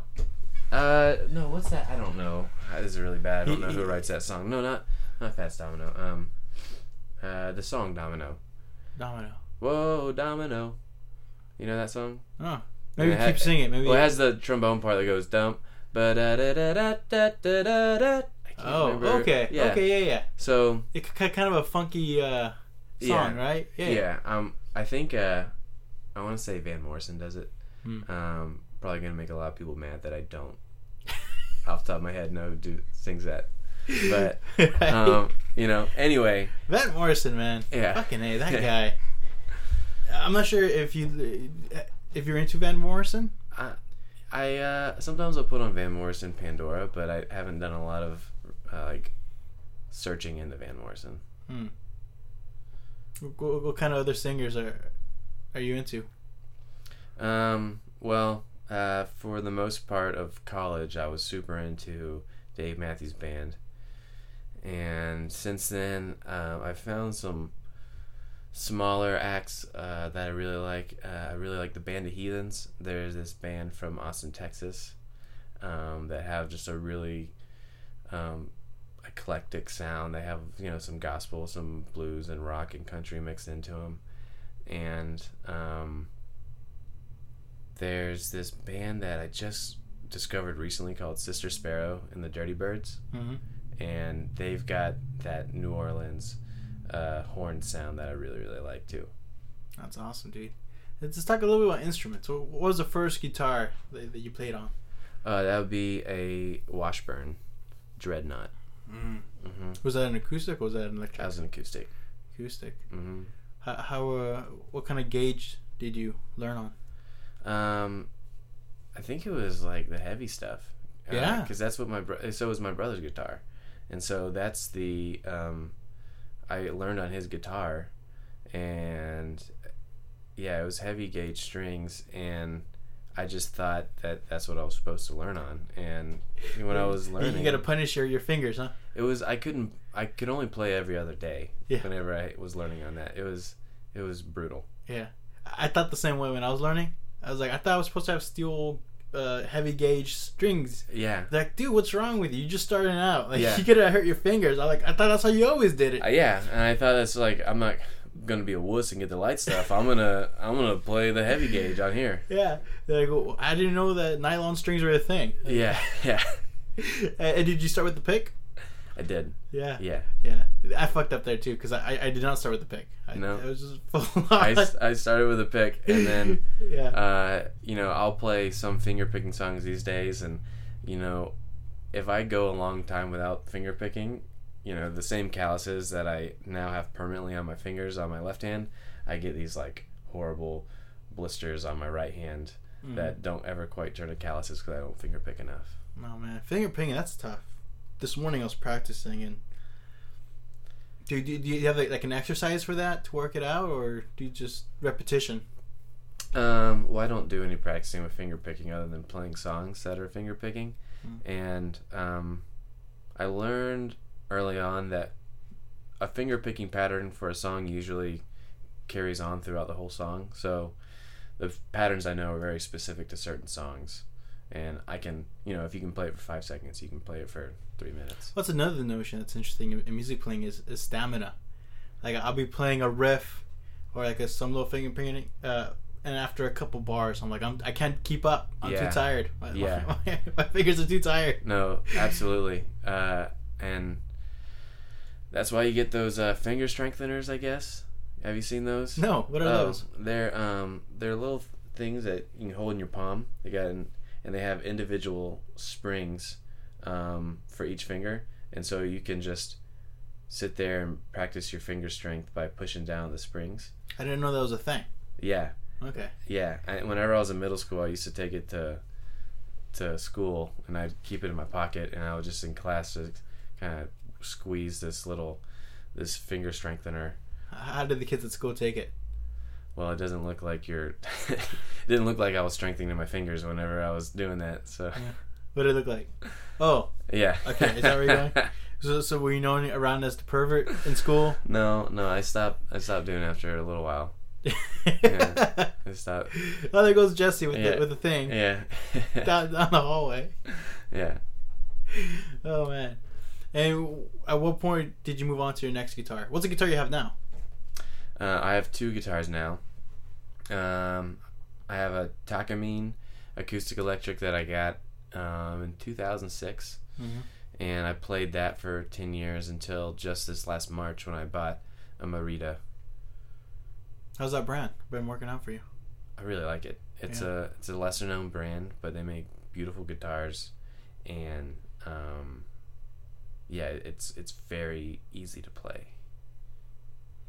Uh no, what's that? I don't know. This is really bad. I don't know who writes that song. No, not not Fat Domino. Um, uh, the song Domino. Domino. Whoa, Domino. You know that song? Oh. Maybe keep singing. Maybe. Well, it has the trombone part that goes dump. Da da da da da da da oh, remember. okay. Yeah. Okay, yeah, yeah. So it kind of a funky uh, song, Yeah. right? yeah. Yeah. Um, I think uh, I want to say Van Morrison does it. Hmm. Um, probably gonna make a lot of people mad that I don't. off the top of my head know do sings that. But um, you know, anyway, Van Morrison, man. Yeah. Fucking a that guy. I'm not sure if you if you're into Van Morrison. I, I uh, sometimes I'll put on Van Morrison Pandora, but I haven't done a lot of uh, like searching into Van Morrison. What, what kind of other singers are are you into? Um, well, uh, for the most part of college, I was super into Dave Matthews Band, and since then, uh, I found some smaller acts uh, that I really like. Uh, I really like the Band of Heathens. There's this band from Austin, Texas, um, that have just a really um, eclectic sound. They have you know some gospel, some blues, and rock and country mixed into them, and um, there's this band that I just discovered recently called Sister Sparrow and the Dirty Birds, Mm-hmm. and they've got that New Orleans uh, horn sound that I really really like too. That's awesome, dude. Let's talk a little bit about instruments. What was the first guitar that, that you played on? Uh, that would be a Washburn Dreadnought. Mm. hmm Was that an acoustic or was that an electric? That was an acoustic. acoustic. hmm How, how uh, what kind of gauge did you learn on? Um, I think it was like the heavy stuff. Yeah. because that's what my bro- so was my brother's guitar, and so that's the um, I learned on his guitar, and yeah, it was heavy gauge strings, and I just thought that that's what I was supposed to learn on, and when I was learning, You got to punish your, your fingers, huh? it was I couldn't I could only play every other day. Yeah. Whenever I was learning on that, it was it was brutal. Yeah, I thought the same way when I was learning. I was like, I thought I was supposed to have steel, uh, heavy gauge strings. Yeah. They're like, dude, what's wrong with you? You just starting out. Like, Yeah. you could have hurt your fingers. I like, I thought that's how you always did it. Uh, yeah, and I thought it's like I'm not gonna be a wuss and get the light stuff. I'm gonna I'm gonna play the heavy gauge on here. yeah, They're like, well, I didn't know that nylon strings were a thing. Yeah, yeah, and, did you start with the pick? I did. Yeah, Yeah, yeah. I fucked up there too because I, I did not start with the pick. I, No. it was just full I, I started with a pick, and then yeah. uh, you know I'll play some finger picking songs these days, and you know if I go a long time without finger picking, you know the same calluses that I now have permanently on my fingers on my left hand, I get these like horrible blisters on my right hand Mm. that don't ever quite turn to calluses because I don't finger pick enough. Oh man, finger picking that's tough. This morning I was practicing and. Do, do, do you have like, like an exercise for that to work it out, or do you just repetition? Um, well, I don't do any practicing with finger picking other than playing songs that are finger picking. Mm. And um, I learned early on that a finger picking pattern for a song usually carries on throughout the whole song. So the patterns I know are very specific to certain songs. And I can, you know, if you can play it for five seconds, you can play it for three minutes. What's another notion that's interesting in, music playing is, is stamina. Like I'll be playing a riff or like a some little finger picking, uh, and after a couple bars, I'm like I'm I can't keep up. I'm Yeah. too tired. My, Yeah. my, my fingers are too tired. No, absolutely. Uh, and that's why you get those uh, finger strengtheners, I guess. Have you seen those? No, what are Oh, those? They're um they're little things that you can hold in your palm. They got an, and they have individual springs um, for each finger, and so you can just sit there and practice your finger strength by pushing down the springs. I didn't know that was a thing. Yeah, Okay. yeah. I, whenever I was in middle school, I used to take it to to school, and I'd keep it in my pocket, and I would just in class just kind of squeeze this little this finger strengthener How did the kids at school take it? well, it doesn't look like you're. it didn't look like I was strengthening my fingers whenever I was doing that. So What did it look like? Oh, yeah. Okay, is that where you're going? so, so were you known around as the pervert in school? no, no, I stopped. I stopped doing it after a little while. I stopped. Oh, there goes Jesse with Yeah. the with the thing Yeah. down, down the hallway. yeah. Oh man! And at what point did you move on to your next guitar? What's the guitar you have now? Uh, I have two guitars now. Um, I have a Takamine acoustic electric that I got um, in 2006. Mhm. And I played that for 10 years until just this last March when I bought a Merida. How's that brand been working out for you? I really like it. It's Yeah. a it's a lesser known brand, but they make beautiful guitars, and um, yeah, it's it's very easy to play.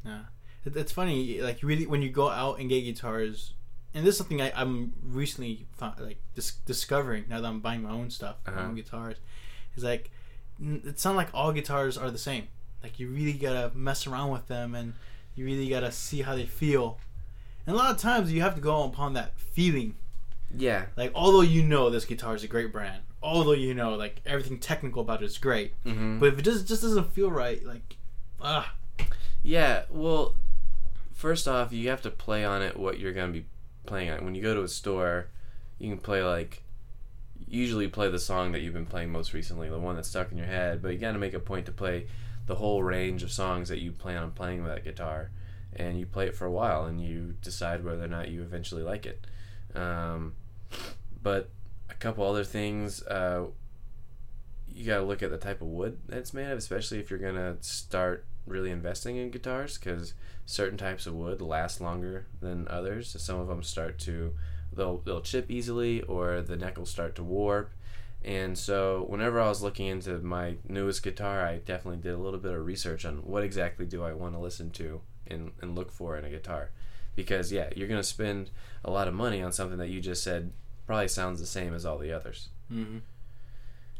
Yeah, it, it's funny. Like really, when you go out and get guitars, and this is something I, I'm recently found, like dis- discovering now that I'm buying my own stuff, my Uh-huh. own guitars, is like it's not like all guitars are the same. Like you really gotta mess around with them, and you really gotta see how they feel. And a lot of times you have to go upon that feeling. Yeah, Like although you know this guitar is a great brand, although you know like everything technical about it is great, mm-hmm. but if it just just doesn't feel right, like ah, Yeah, well, first off, you have to play on it what you're going to be playing on. When you go to a store, you can play like usually play the song that you've been playing most recently, the one that's stuck in your head, but you got to make a point to play the whole range of songs that you plan on playing with that guitar. And you play it for a while and you decide whether or not you eventually like it. Um, but a couple other things, uh, you got to look at the type of wood that's made of, especially if you're going to start really investing in guitars because certain types of wood last longer than others. Some of them start to they'll they'll chip easily or the neck will start to warp. And so whenever I was looking into my newest guitar, I definitely did a little bit of research on what exactly do I want to listen to and, and look for in a guitar. Because yeah, you're gonna spend a lot of money on something that you just said probably sounds the same as all the others. Mm-hmm.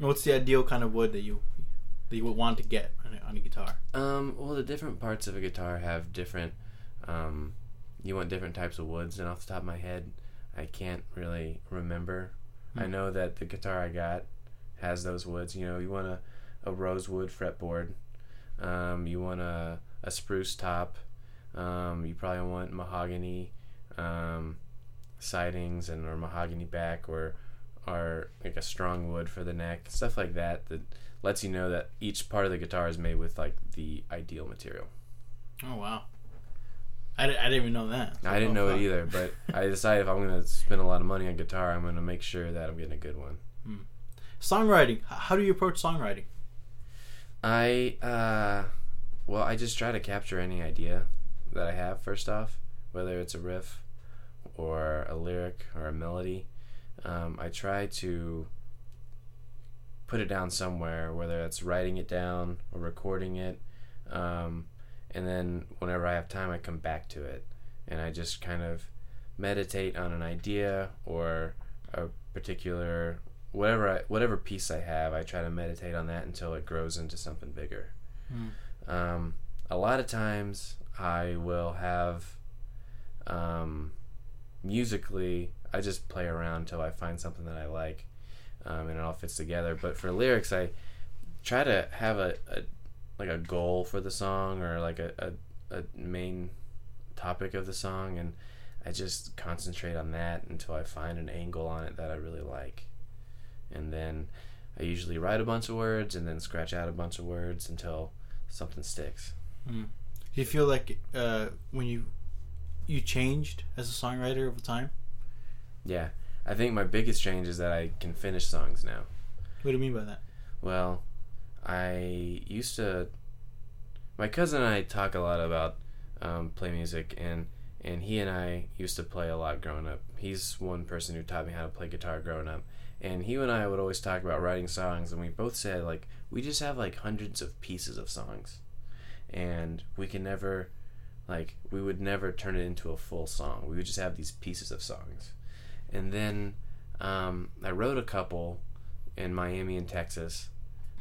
What's the ideal kind of wood that you that you would want to get on a, on a guitar? Um, well, the different parts of a guitar have different. Um, you want different types of woods, and off the top of my head, I can't really remember. I Hmm. know that the guitar I got has those woods. You know, you want a, a rosewood fretboard. Um, you want a, a spruce top. Um, you probably want mahogany um, sidings and or mahogany back or or like a strong wood for the neck, stuff like that. That lets you know that each part of the guitar is made with like the ideal material. Oh wow, I, I didn't even know that. I didn't Oh, know it either, but I decided if I'm gonna spend a lot of money on guitar, I'm gonna make sure that I'm getting a good one. Songwriting. How do you approach songwriting? I uh, well, I just try to capture any idea that I have first off, whether it's a riff or a lyric or a melody. Um, I try to put it down somewhere, whether it's writing it down or recording it, um, and then whenever I have time, I come back to it, and I just kind of meditate on an idea or a particular whatever I, whatever piece I have. I try to meditate on that until it grows into something bigger. Hmm. Um, a lot of times, I will have um, musically. I just play around until I find something that I like, um, and it all fits together. But for lyrics, I try to have a, a like a goal for the song or like a, a, a main topic of the song, and I just concentrate on that until I find an angle on it that I really like, and then I usually write a bunch of words and then scratch out a bunch of words until something sticks. Do you feel like uh, when you you changed as a songwriter over time? Yeah, I think my biggest change is that I can finish songs now. What do you mean by that? Well, I used to. My cousin and I talk a lot about um, play music, and and he and I used to play a lot growing up. He's one person who taught me how to play guitar growing up, and he and I would always talk about writing songs, and we both said like we just have like hundreds of pieces of songs, and we can never, like we would never turn it into a full song. We would just have these pieces of songs, and then um, I wrote a couple in Miami and Texas,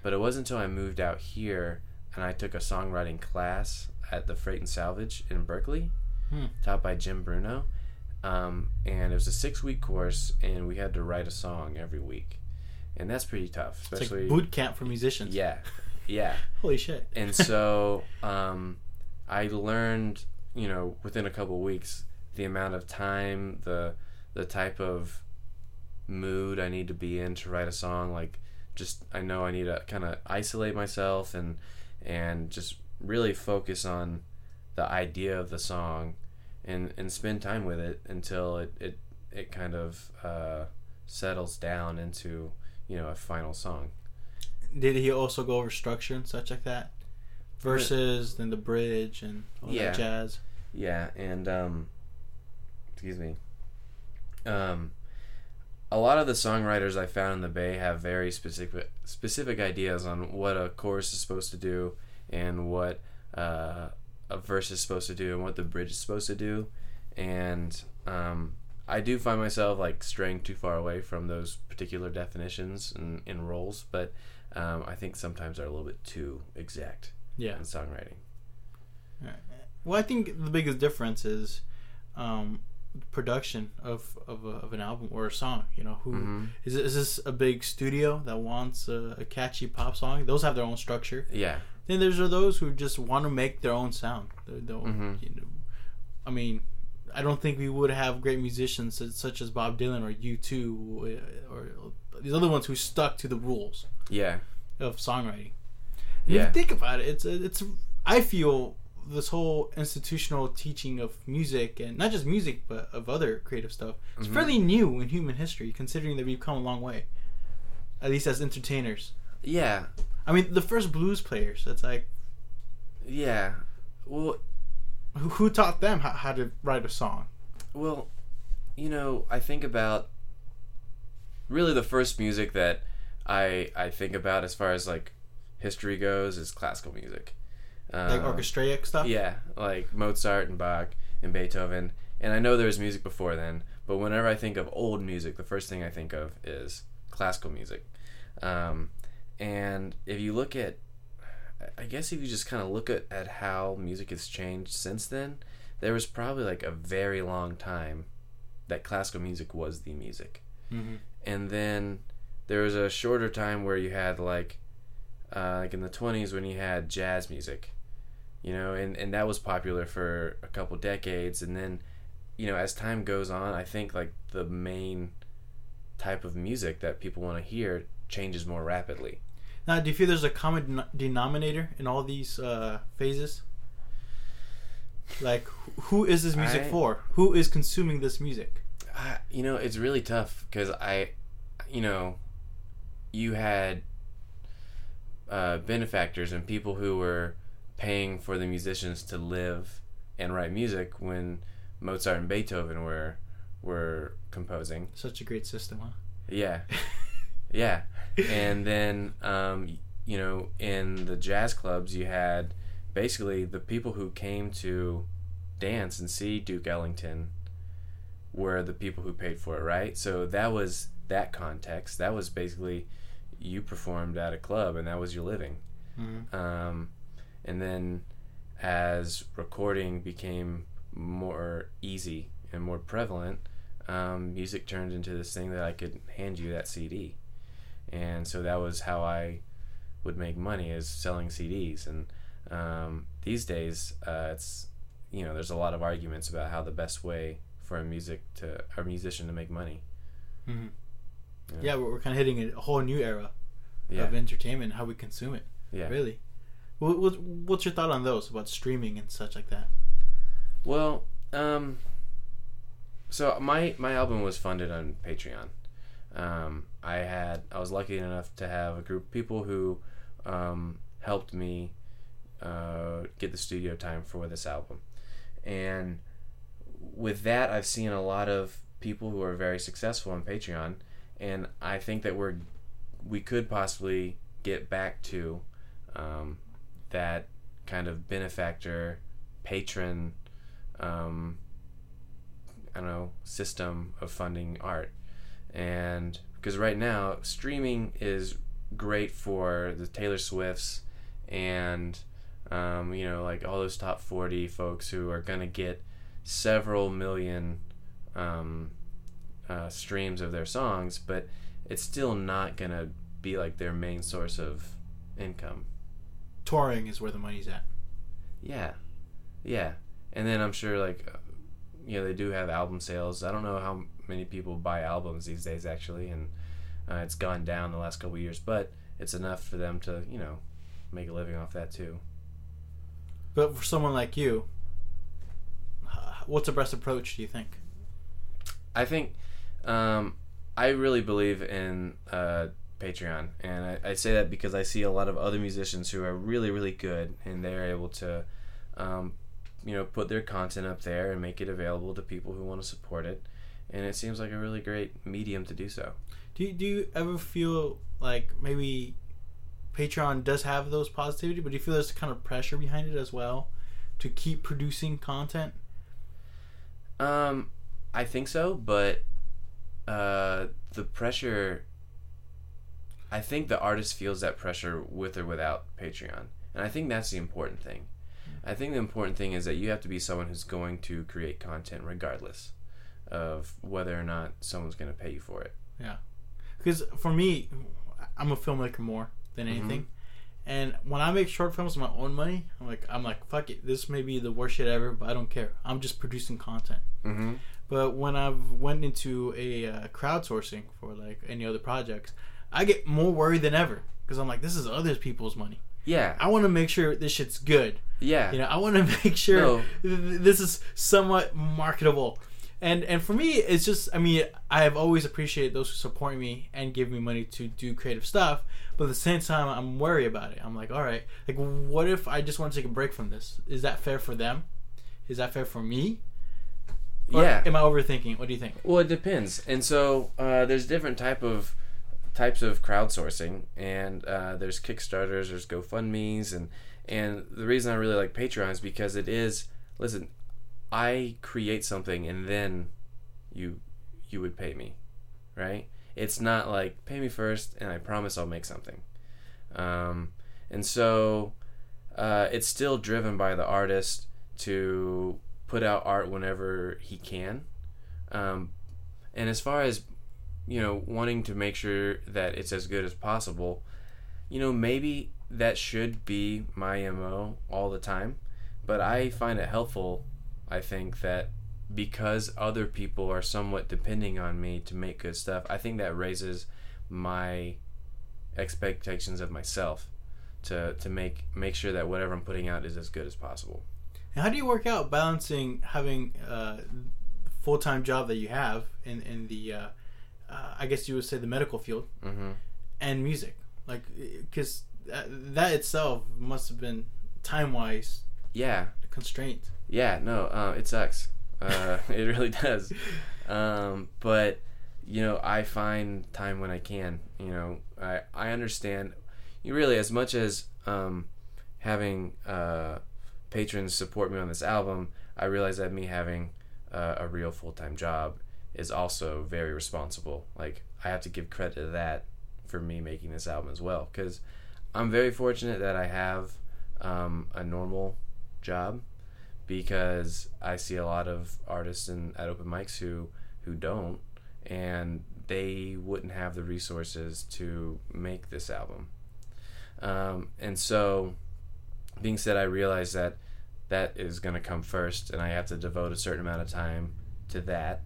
but it wasn't until I moved out here and I took a songwriting class at the Freight and Salvage in Berkeley, Hmm. taught by Jim Bruno. Um, and it was a six week course, and we had to write a song every week. And that's pretty tough, It's especially. like boot camp for musicians. yeah, yeah. Holy shit. And so um, I learned, you know, within a couple weeks, the amount of time, the the type of mood I need to be in to write a song. Like, just I know I need to kind of isolate myself and and just really focus on the idea of the song and and spend time with it until it it it kind of uh, settles down into you know a final song. Did he also go over structure and such like that? Verses, then the bridge and all Yeah. that jazz. Yeah, and um, excuse me. Um, a lot of the songwriters I found in the Bay have very specific specific ideas on what a chorus is supposed to do and what uh, a verse is supposed to do and what the bridge is supposed to do, and um, I do find myself like straying too far away from those particular definitions and, and roles, but um, I think sometimes they're a little bit too exact Yeah. in songwriting. Well, I think the biggest difference is um, production of of, a, of an album or a song. You know, who is Mhm. it, is this a big studio that wants a, a catchy pop song? Those have their own structure. Yeah. Then there's are those who just want to make their own sound. They don't, Mhm. you know, I mean, I don't think we would have great musicians such- such as Bob Dylan or U2 or, or these other ones who stuck to the rules Yeah. of songwriting. Yeah. If you think about it, it's it's I feel this whole institutional teaching of music and not just music but of other creative stuff it's Mhm. fairly new in human history considering that we've come a long way at least as entertainers Yeah. i mean the first blues players it's like Yeah. Well, who, who taught them how, how to write a song Well, you know, I think about really the first music that I I think about as far as like history goes is classical music. like Um, orchestraic stuff Yeah, like Mozart and Bach and Beethoven. And I know there was music before then, but whenever I think of old music, the first thing I think of is classical music. Um, and if you look at, I guess if you just kind of look at, at how music has changed since then, there was probably like a very long time that classical music was the music hmm and then there was a shorter time where you had like uh, like in the 20s when you had jazz music you know and, and that was popular for a couple decades. And then you know as time goes on i think like the main type of music that people want to hear changes more rapidly. Now do you feel there's a common denominator in all these uh, phases? Like who is this music I- for? Who is consuming this music? I, you know, it's really tough because I, you know, you had uh, benefactors and people who were paying for the musicians to live and write music when Mozart and Beethoven were were composing. such a great system huh Yeah, yeah, and then um, you know, in the jazz clubs, you had basically the people who came to dance and see Duke Ellington were the people who paid for it, right? So that was that context. That was basically you performed at a club, and that was your living. Mhm. Um, and then as recording became more easy and more prevalent, um, music turned into this thing that I could hand you that CD. And so that was how I would make money is selling CDs. And um, these days, uh, it's you know there's a lot of arguments about how the best way for a music to a musician to make money. Mhm. Yeah. We're, we're kind of hitting a whole new era of entertainment, how we consume it. yeah. Really. What, what's your thought on those about streaming and such like that? Well, um, so my my album was funded on Patreon. Um, I had I was lucky enough to have a group of people who um, helped me uh, get the studio time for this album, and with that, I've seen a lot of people who are very successful on Patreon, and I think that we're we could possibly get back to um, that kind of benefactor patron um, I don't know system of funding art, and because right now streaming is great for the Taylor Swifts and um, you know like all those top forty folks who are gonna get several million um, uh, streams of their songs, but it's still not gonna be like their main source of income. Touring is where the money's at. Yeah, yeah, and then I'm sure like, uh, you know, they do have album sales. I don't know how many people buy albums these days actually, and uh, it's gone down the last couple of years, but it's enough for them to you know make a living off that too. But for someone like you, what's the best approach, do you think? I think um, I really believe in uh, Patreon, and I, I say that because I see a lot of other musicians who are really, really good, and they're able to, um, you know, put their content up there and make it available to people who want to support it. and it seems like a really great medium to do so. Do you, do you ever feel like maybe Patreon does have those positivity, but do you feel there's kind of pressure behind it as well to keep producing content? Um, I think so, but uh, the pressure. I think the artist feels that pressure with or without Patreon, and I think that's the important thing. I think the important thing is that you have to be someone who's going to create content regardless of whether or not someone's going to pay you for it. Yeah. Because for me, I'm a filmmaker more than Mm-hmm. anything. And when I make short films with my own money, I'm like, I'm like, fuck it. This may be the worst shit ever, but I don't care. I'm just producing content. Mm-hmm. But when I've went into a uh, crowdsourcing for like any other projects, I get more worried than ever because I'm like, this is other people's money. Yeah, I want to make sure this shit's good. yeah, You know, I want to make sure No. th- th- this is somewhat marketable. And and for me, it's just I mean, I have always appreciated those who support me and give me money to do creative stuff. But at the same time, I'm worried about it. I'm like, all right, like, what if I just want to take a break from this? Is that fair for them? Is that fair for me? Or yeah. Am I overthinking? What do you think? Well, it depends. And so uh, there's different type of types of crowdsourcing, and uh, there's Kickstarters, there's GoFundmes, and and the reason I really like Patreon is because it is listen, I create something and then you you would pay me, right? It's not like pay me first and I promise I'll make something. Um, and so uh, it's still driven by the artist to put out art whenever he can. Um, and as far as you know, wanting to make sure that it's as good as possible, you know, maybe that should be my mo all the time. But I find it helpful. I think that because other people are somewhat depending on me to make good stuff, I think that raises my expectations of myself to to make make sure that whatever I'm putting out is as good as possible. And how do you work out balancing having uh, full time job that you have in in the uh, uh, I guess you would say the medical field hmm and music, like because that, that itself must have been time wise Yeah, constraint. Yeah, no, uh, it sucks. Uh, it really does. Um, but you know, I find time when I can. You know, I I understand. You really, as much as um, having uh, patrons support me on this album, I realize that me having uh, a real full time job is also very responsible. Like I have to give credit to that for me making this album as well, because I'm very fortunate that I have um, a normal job because I see a lot of artists in, at open mics who who don't, and they wouldn't have the resources to make this album. Um, and so, being said, I realize that that is going to come first, and I have to devote a certain amount of time to that.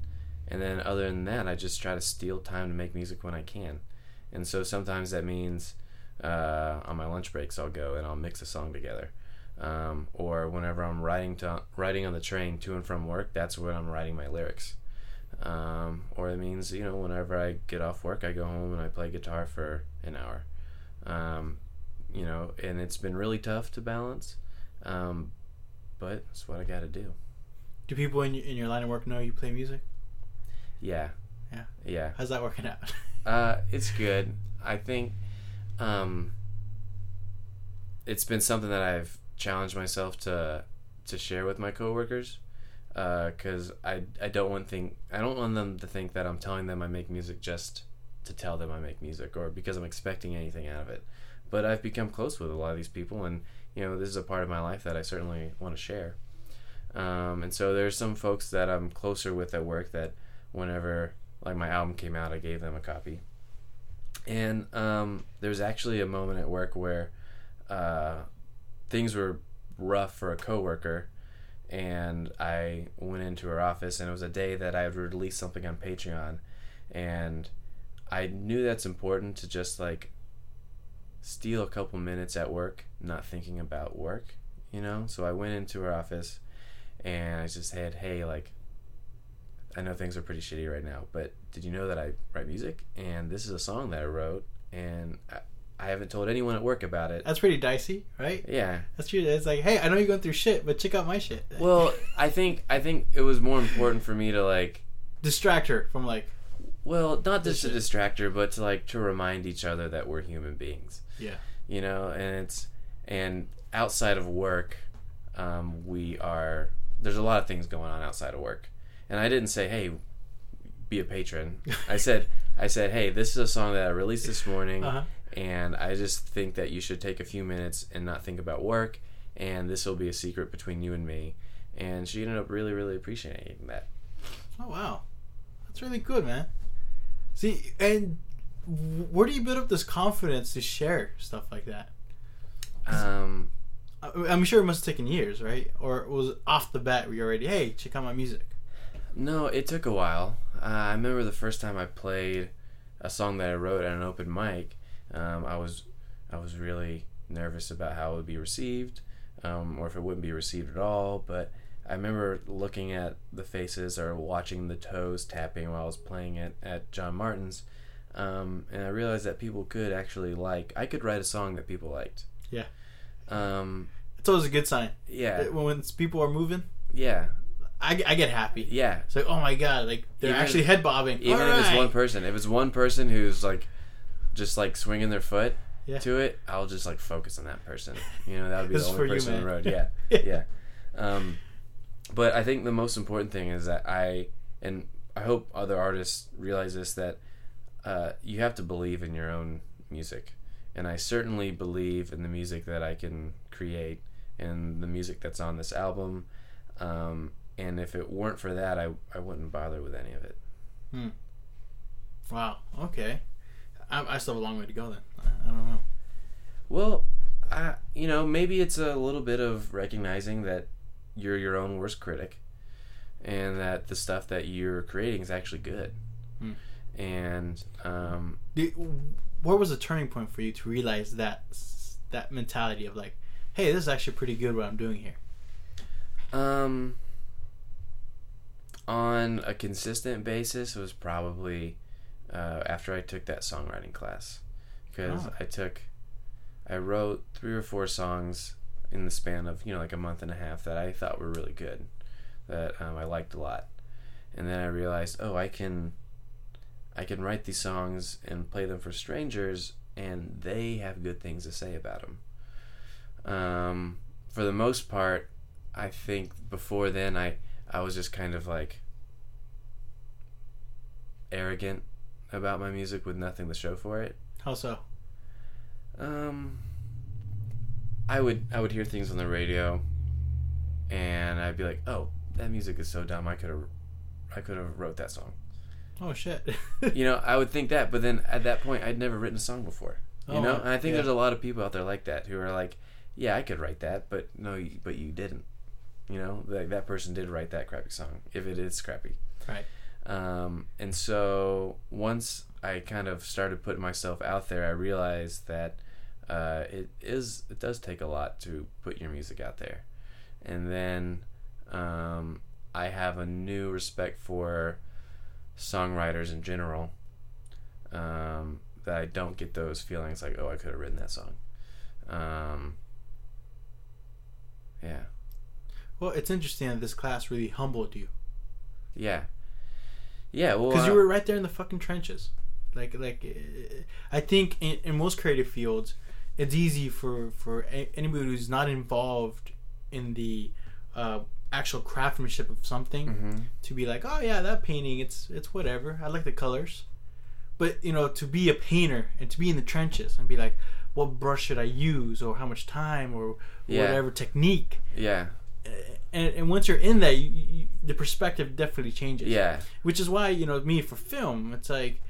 And then, other than that, I just try to steal time to make music when I can. And so sometimes that means uh, on my lunch breaks I'll go and I'll mix a song together um, or whenever I'm riding to riding on the train to and from work, that's when I'm writing my lyrics. Um, or it means you know whenever I get off work, I go home and I play guitar for an hour. Um, you know, and it's been really tough to balance, um, but it's what I got to do. Do people in your, in your line of work know you play music? Yeah. Yeah. Yeah. How's that working out? Uh, it's good. I think um, it's been something that I've challenged myself to to share with my coworkers because I I don't want think I don't want them to think that I'm telling them I make music just to tell them I make music or because I'm expecting anything out of it. But I've become close with a lot of these people, and you know this is a part of my life that I certainly want to share. Um, and so there's some folks that I'm closer with at work that whenever like my album came out, I gave them a copy. And um, there's actually a moment at work where uh, things were rough for a coworker, and I went into her office, and it was a day that I had released something on Patreon, and I knew that's important to just like steal a couple minutes at work, not thinking about work, you know. So I went into her office, and I just said, "Hey, like." I know things are pretty shitty right now, but did you know that I write music? And this is a song that I wrote, and I, I haven't told anyone at work about it. That's pretty dicey, right? Yeah. That's true. It's like, hey, I know you're going through shit, but check out my shit. Well, I think I think it was more important for me to like distract her from like Well, not just a This distractor, but to like to remind each other that we're human beings. Yeah You know, and it's and outside of work, um, we are. There's a lot of things going on outside of work, and I didn't say, "Hey, be a patron." I said, "I said, hey, this is a song that I released this morning, Uh-huh. and I just think that you should take a few minutes and not think about work, and this will be a secret between you and me." And she ended up really, really appreciating that. oh wow that's really good man see and where do you build up this confidence to share stuff like that Um, i'm sure it must have taken years right or was it off the bat where you're already hey check out my music No, it took a while. Uh, I remember the first time I played a song that I wrote at an open mic. Um, I was I was really nervous about how it would be received, um, or if it wouldn't be received at all. But I remember looking at the faces or watching the toes tapping while I was playing it at John Martin's, um, and I realized that people could actually like. I could write a song that people liked. Yeah. Um, it's always a good sign yeah. when, when people are moving Yeah. I, I get happy Yeah. it's like oh my god like they're Even- actually head bobbing even if it's one person if it's one person who's like just like swinging their foot Yeah. to it i'll just like focus on that person you know that would be the only for you, person on the road yeah yeah um but i think the most important thing is that i and i hope other artists realize this that uh, you have to believe in your own music. And i certainly believe in the music that i can create and the music that's on this album. Um, and if it weren't for that I, I wouldn't bother with any of it. Hmm. wow. Okay. I, I still have a long way to go then. I, I don't know. Well, I, you know, maybe it's a little bit of recognizing that you're your own worst critic, and that the stuff that you're creating is actually good. Hmm. And um, where was the turning point for you to realize that that mentality of like hey this is actually pretty good what i'm doing here? Um, on a consistent basis, it was probably uh, after I took that songwriting class, because Oh. I took, I wrote three or four songs in the span of you know like a month and a half that I thought were really good, that um, I liked a lot, and then I realized oh I can, I can write these songs and play them for strangers and they have good things to say about them. Um, for the most part, I think before then I I was just kind of like arrogant about my music with nothing to show for it. how so Um, I would I would hear things on the radio, and I'd be like, "Oh, that music is so dumb. I could have I could have wrote that song." Oh shit You know, I would think that, but then at that point, I'd never written a song before. You Oh, know, and I think yeah. there's a lot of people out there like that who are like, "Yeah, I could write that, but no, you, but you didn't." You know, like that person did write that crappy song, if it is crappy. right Um, and so once I kind of started putting myself out there, I realized that uh, it is it does take a lot to put your music out there, and then um, I have a new respect for songwriters in general. Um, that I don't get those feelings like, oh, I could have written that song. Um, yeah, well it's interesting that this class really humbled you yeah, yeah. Well, because you uh, were right there in the fucking trenches like like uh, i think in, in most creative fields it's easy for for anybody who's not involved in the uh, actual craftsmanship of something mhm. to be like oh yeah that painting it's it's whatever i like the colors but you know to be a painter and to be in the trenches and be like what brush should i use or how much time or Yeah. whatever technique yeah, and, and once you're in that you, you, the perspective definitely changes yeah. which is why you know me for film it's like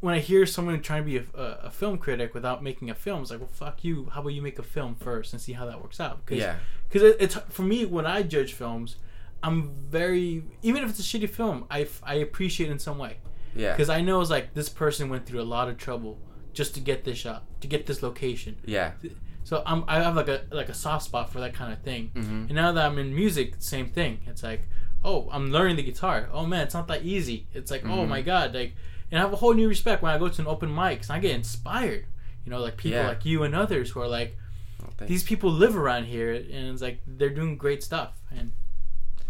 when i hear someone trying to be a, a, a film critic without making a film it's like well fuck you how about you make a film first and see how that works out Cause, Yeah. because it, it's for me when i judge films i'm very even if it's a shitty film I, I appreciate it in some way Yeah. because i know it's like this person went through a lot of trouble just to get this shot to get this location Yeah. so I'm, I have like a like a soft spot for that kind of thing. Mhm. And now that I'm in music, same thing. It's like, oh, I'm learning the guitar. Oh man, it's not that easy. It's like, oh Mhm. my god, like, and I have a whole new respect when I go to an open mic. 'cause I get inspired. You know, like people Yeah. like you and others who are like, Well, thanks. these people live around here, and it's like they're doing great stuff. And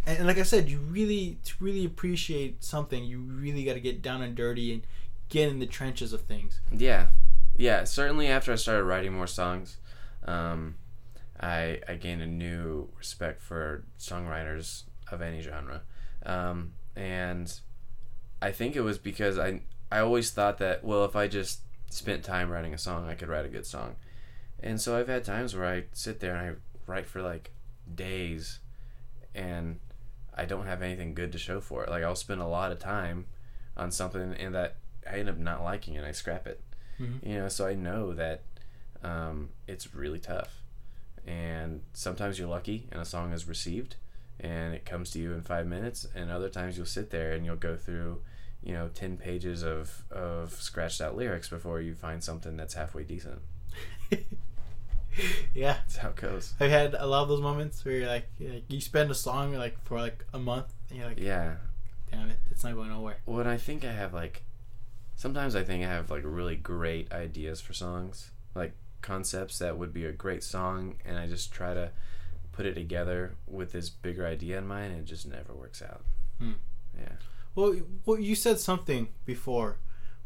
and, and like I said, you really to really appreciate something, you really got to get down and dirty and get in the trenches of things. Yeah, yeah. Certainly, after I started writing more songs, um, I I gained a new respect for songwriters of any genre, um, and I think it was because I I always thought that well, if I just spent time writing a song, I could write a good song, and so I've had times where I sit there and I write for like days, and I don't have anything good to show for it. Like I'll spend a lot of time on something and that I end up not liking it, and I scrap it. Mhm. You know, so I know that um, it's really tough, and sometimes you're lucky and a song is received, and it comes to you in five minutes, and other times you'll sit there and you'll go through, you know, ten pages of of scratched out lyrics before you find something that's halfway decent. yeah, That's how it goes. I've had a lot of those moments where you're like, you're like you spend a song like for like a month, and you're like, Yeah. damn it, it's not going nowhere. When I think I have like, sometimes I think I have like really great ideas for songs, like concepts that would be a great song, and I just try to put it together with this bigger idea in mind, and it just never works out. Hmm. Yeah. Well, well, you said something before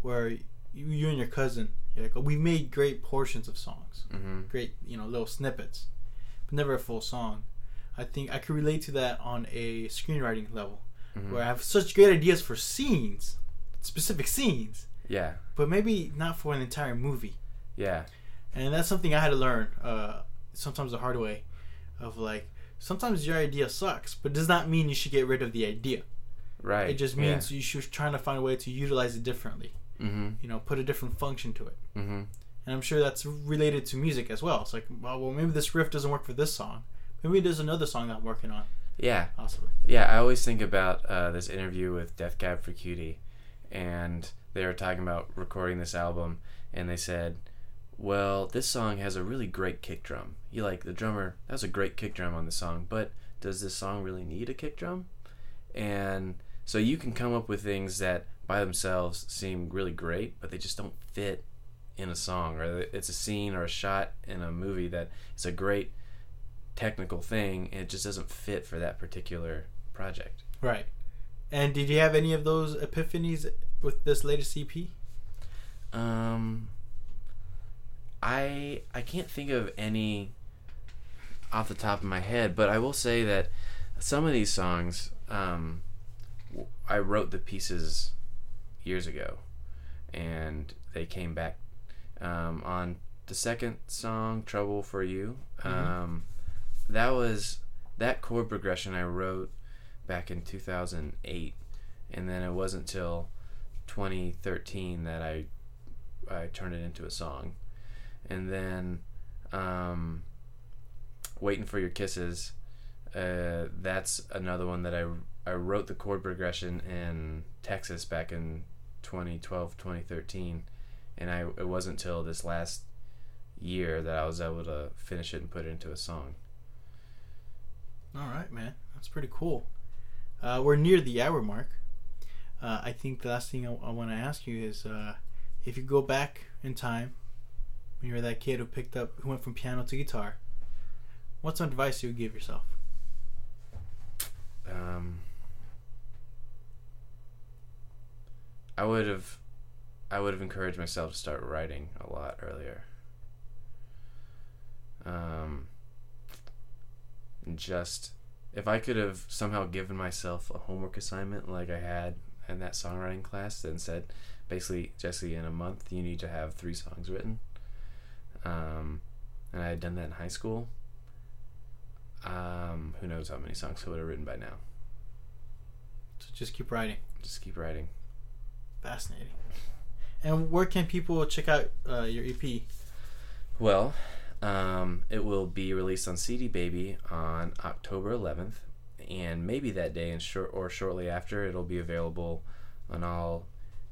where you, you and your cousin, you're like, oh, we made great portions of songs, Mm-hmm. great, you know, little snippets, but never a full song. I think I could relate to that on a screenwriting level, Mhm. where I have such great ideas for scenes, specific scenes, Yeah. but maybe not for an entire movie. Yeah. And that's something I had to learn, uh, sometimes the hard way, of like, sometimes your idea sucks, but does not mean you should get rid of the idea. Right. It just means you should trying to find a way to utilize it differently. Mm-hmm. You know, put a different function to it. Mm-hmm. And I'm sure that's related to music as well. It's like, well, well maybe this riff doesn't work for this song. Maybe there's another song that I'm working on, Yeah. possibly. Yeah, I always think about uh, this interview with Death Cab for Cutie, and they were talking about recording this album, and they said, "Well, this song has a really great kick drum. You like the drummer? That was a great kick drum on the song, but does this song really need a kick drum?" And so you can come up with things that by themselves seem really great, but they just don't fit in a song, or it's a scene or a shot in a movie that is a great technical thing, and it just doesn't fit for that particular project. Right. And did you have any of those epiphanies with this latest EP? Um, I I can't think of any off the top of my head, but I will say that some of these songs, um, I wrote the pieces years ago, and they came back um, on the second song, "Trouble for You." Um, that was that chord progression I wrote back in 2008, and then it wasn't till 2013 that I I turned it into a song, and then um, "Waiting for Your Kisses." Uh, that's another one that I I wrote the chord progression in Texas back in 2012 2013, and I it wasn't until this last year that I was able to finish it and put it into a song. All right, man. That's pretty cool. Uh, we're near the hour mark. Uh, I think the last thing I, I want to ask you is uh, if you go back in time when you were that kid who picked up, who went from piano to guitar, what's some advice you would give yourself? um, I would have I would have encouraged myself to start writing a lot earlier. Um, just if I could have somehow given myself a homework assignment like I had in that songwriting class and said basically Jesse in a month you need to have three songs written um, and I had done that in high school um, who knows how many songs I would have written by now So just keep writing. just keep writing Fascinating. And where can people check out uh, your EP? Well, um, it will be released on CD Baby on October 11th, and maybe that day and short or shortly after, it'll be available on all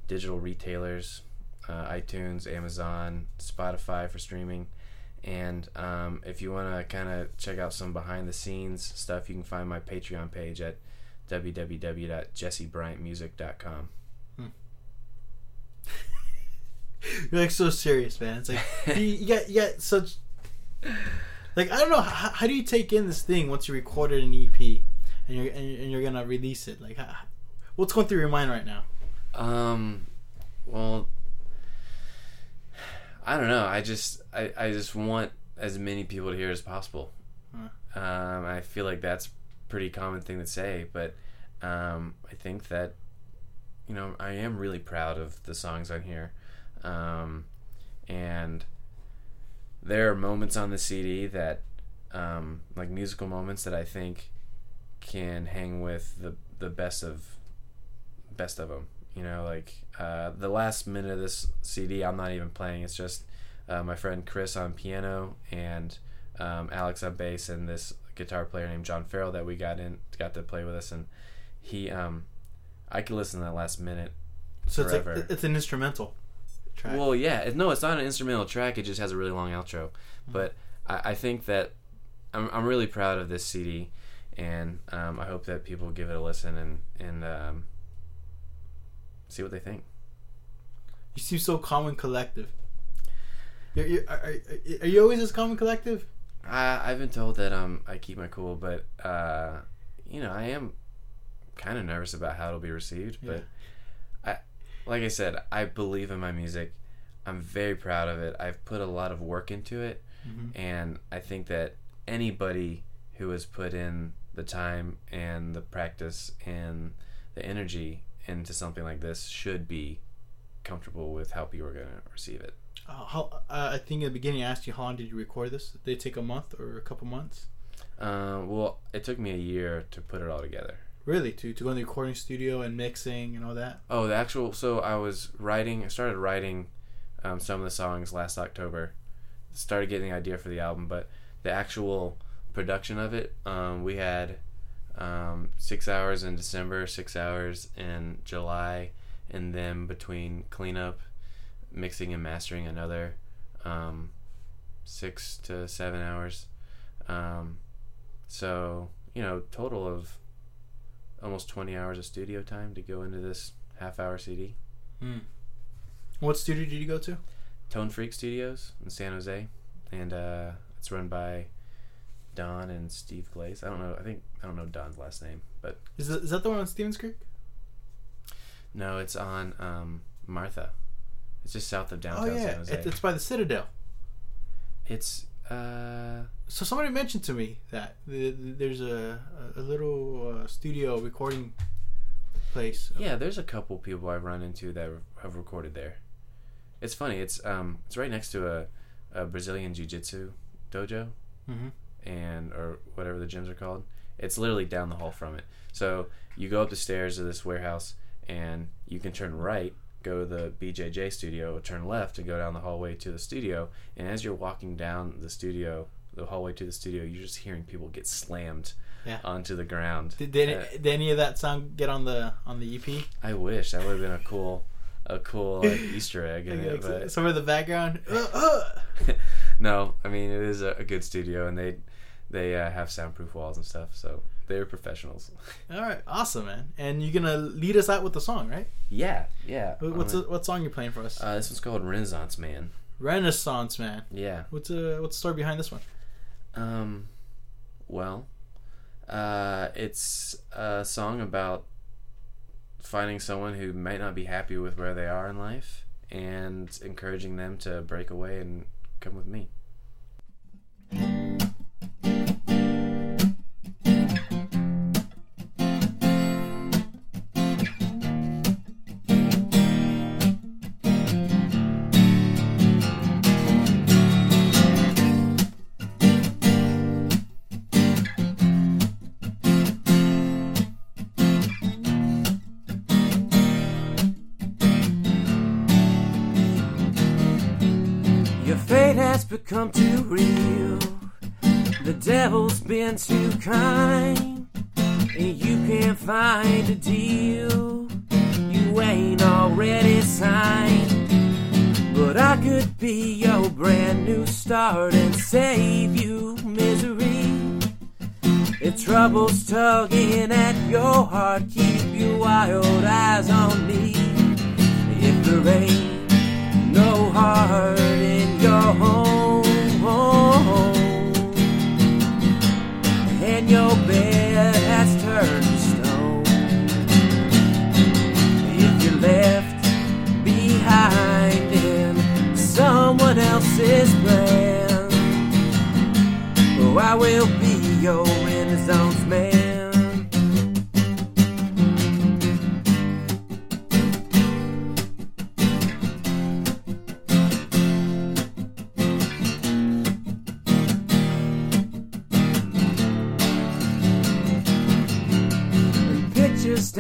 digital retailers, uh, iTunes, Amazon, Spotify for streaming. And um, if you want to kind of check out some behind the scenes stuff, you can find my Patreon page at www.jessebryantmusic.com. You're like so serious, man. It's like you, you got you got such like I don't know how, how do you take in this thing once you recorded an EP and you're and you're- and you're gonna release it? Like, how, what's going through your mind right now? Um, well, I don't know. I just I, I just want as many people to hear as possible. Huh. Um, I feel like that's a pretty common thing to say, but um, I think that you know I am really proud of the songs on here, um, and there are moments on the CD that um, like musical moments that I think can hang with the the best of best of them. You know, like uh, the last minute of this CD, I'm not even playing. It's just uh, my friend Chris on piano and um, Alex on bass, and this guitar player named John Farrell that we got in got to play with us, and he, um, I could listen to that last minute. So it's Forever. like it's an instrumental track. Well, yeah, it, no, it's not an instrumental track. It just has a really long outro. But I, I think that I'm, I'm really proud of this CD, and um, I hope that people give it a listen and and um, see what they think. you seem so calm and collective. You're, you're, are, are, you always this calm and collective? I, I've been told that um I keep my cool, but uh, you know I am kind of nervous about how it'll be received. But I, like I said, I believe in my music. I'm very proud of it. I've put a lot of work into it, Mhm. and I think that anybody who has put in the time and the practice and the energy into something like this should be comfortable with how people are going to receive it. Uh, how, uh, I think in the beginning I asked you how long did you record this? Did it take a month or a couple months? Uh, well, it took me a year to put it all together. Really, to, to go in the recording studio and mixing and all that? Oh, the actual. So I was writing. I started writing um, some of the songs last October. Started getting the idea for the album, but the actual production of it, um, we had um, six hours in December, six hours in July, and then between cleanup, mixing and mastering, another um, six to seven hours. Um, so you know, total of almost 20 hours of studio time to go into this half hour CD. Hmm. What studio did you go to? Tone Freak Studios in San Jose, and uh, it's run by Don and Steve Glaze. I don't know. I think I don't know Don's last name, but Is that, is that the one on Stevens Creek? no, it's on um, Martha. It's just south of downtown oh yeah, San Jose. it, it's by the Citadel. it's uh, So somebody mentioned to me that th- th- there's a a little uh, studio recording place. yeah. There's a couple people I've run into that have recorded there. It's funny. It's um, it's right next to a, a Brazilian Jiu Jitsu dojo. hmm and or whatever the gyms are called. It's literally down the hall from it. So you go up the stairs of this warehouse and you can turn right, go to the BJJ studio, turn left to go down the hallway to the studio. And as you're walking down the studio, the hallway to the studio, you're just hearing people get slammed Yeah. onto the ground. Did, did, Uh, did any of that sound get on the on the EP? I wish that would have been a cool, a cool like, Easter egg in it, but some of the background. Uh, uh. no, I mean it is a, a good studio, and they they uh, have soundproof walls and stuff, so they're professionals. All right, awesome, man. And you're gonna lead us out with the song, right? Yeah, yeah. What- What's the, what song you playing for us? uh, this one's called Renaissance Man. Renaissance Man. Yeah. What's uh what's the story behind this one? Um, well, uh, it's a song about finding someone who might not be happy with where they are in life and encouraging them to break away and come with me. Been too kind. And you can't find a deal. You ain't already signed. But I could be your brand new start and save you misery. If trouble's tugging at your heart, keep your wild eyes on me. If there ain't no heart in your home, has turned to stone. If you're left behind in someone else's plan, oh, I will be your Renaissance man.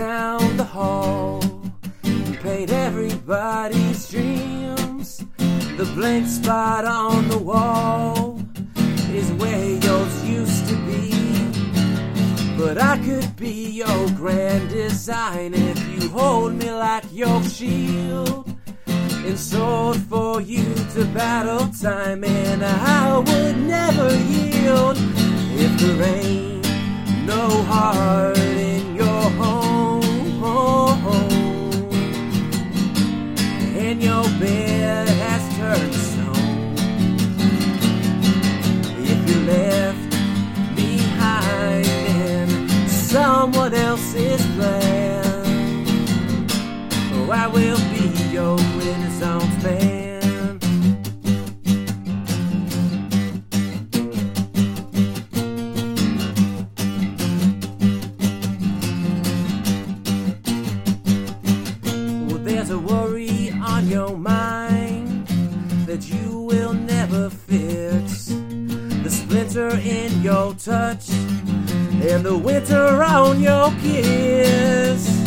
Down the hall and paint everybody's dreams. The blank spot on the wall is where yours used to be. But I could be your grand design if you hold me like your shield and sword for you to battle time, and I would never yield if there ain't no heart your bed has turned to stone. If you left behind in someone else's plan, oh, I will be your In your touch and the winter on your kiss.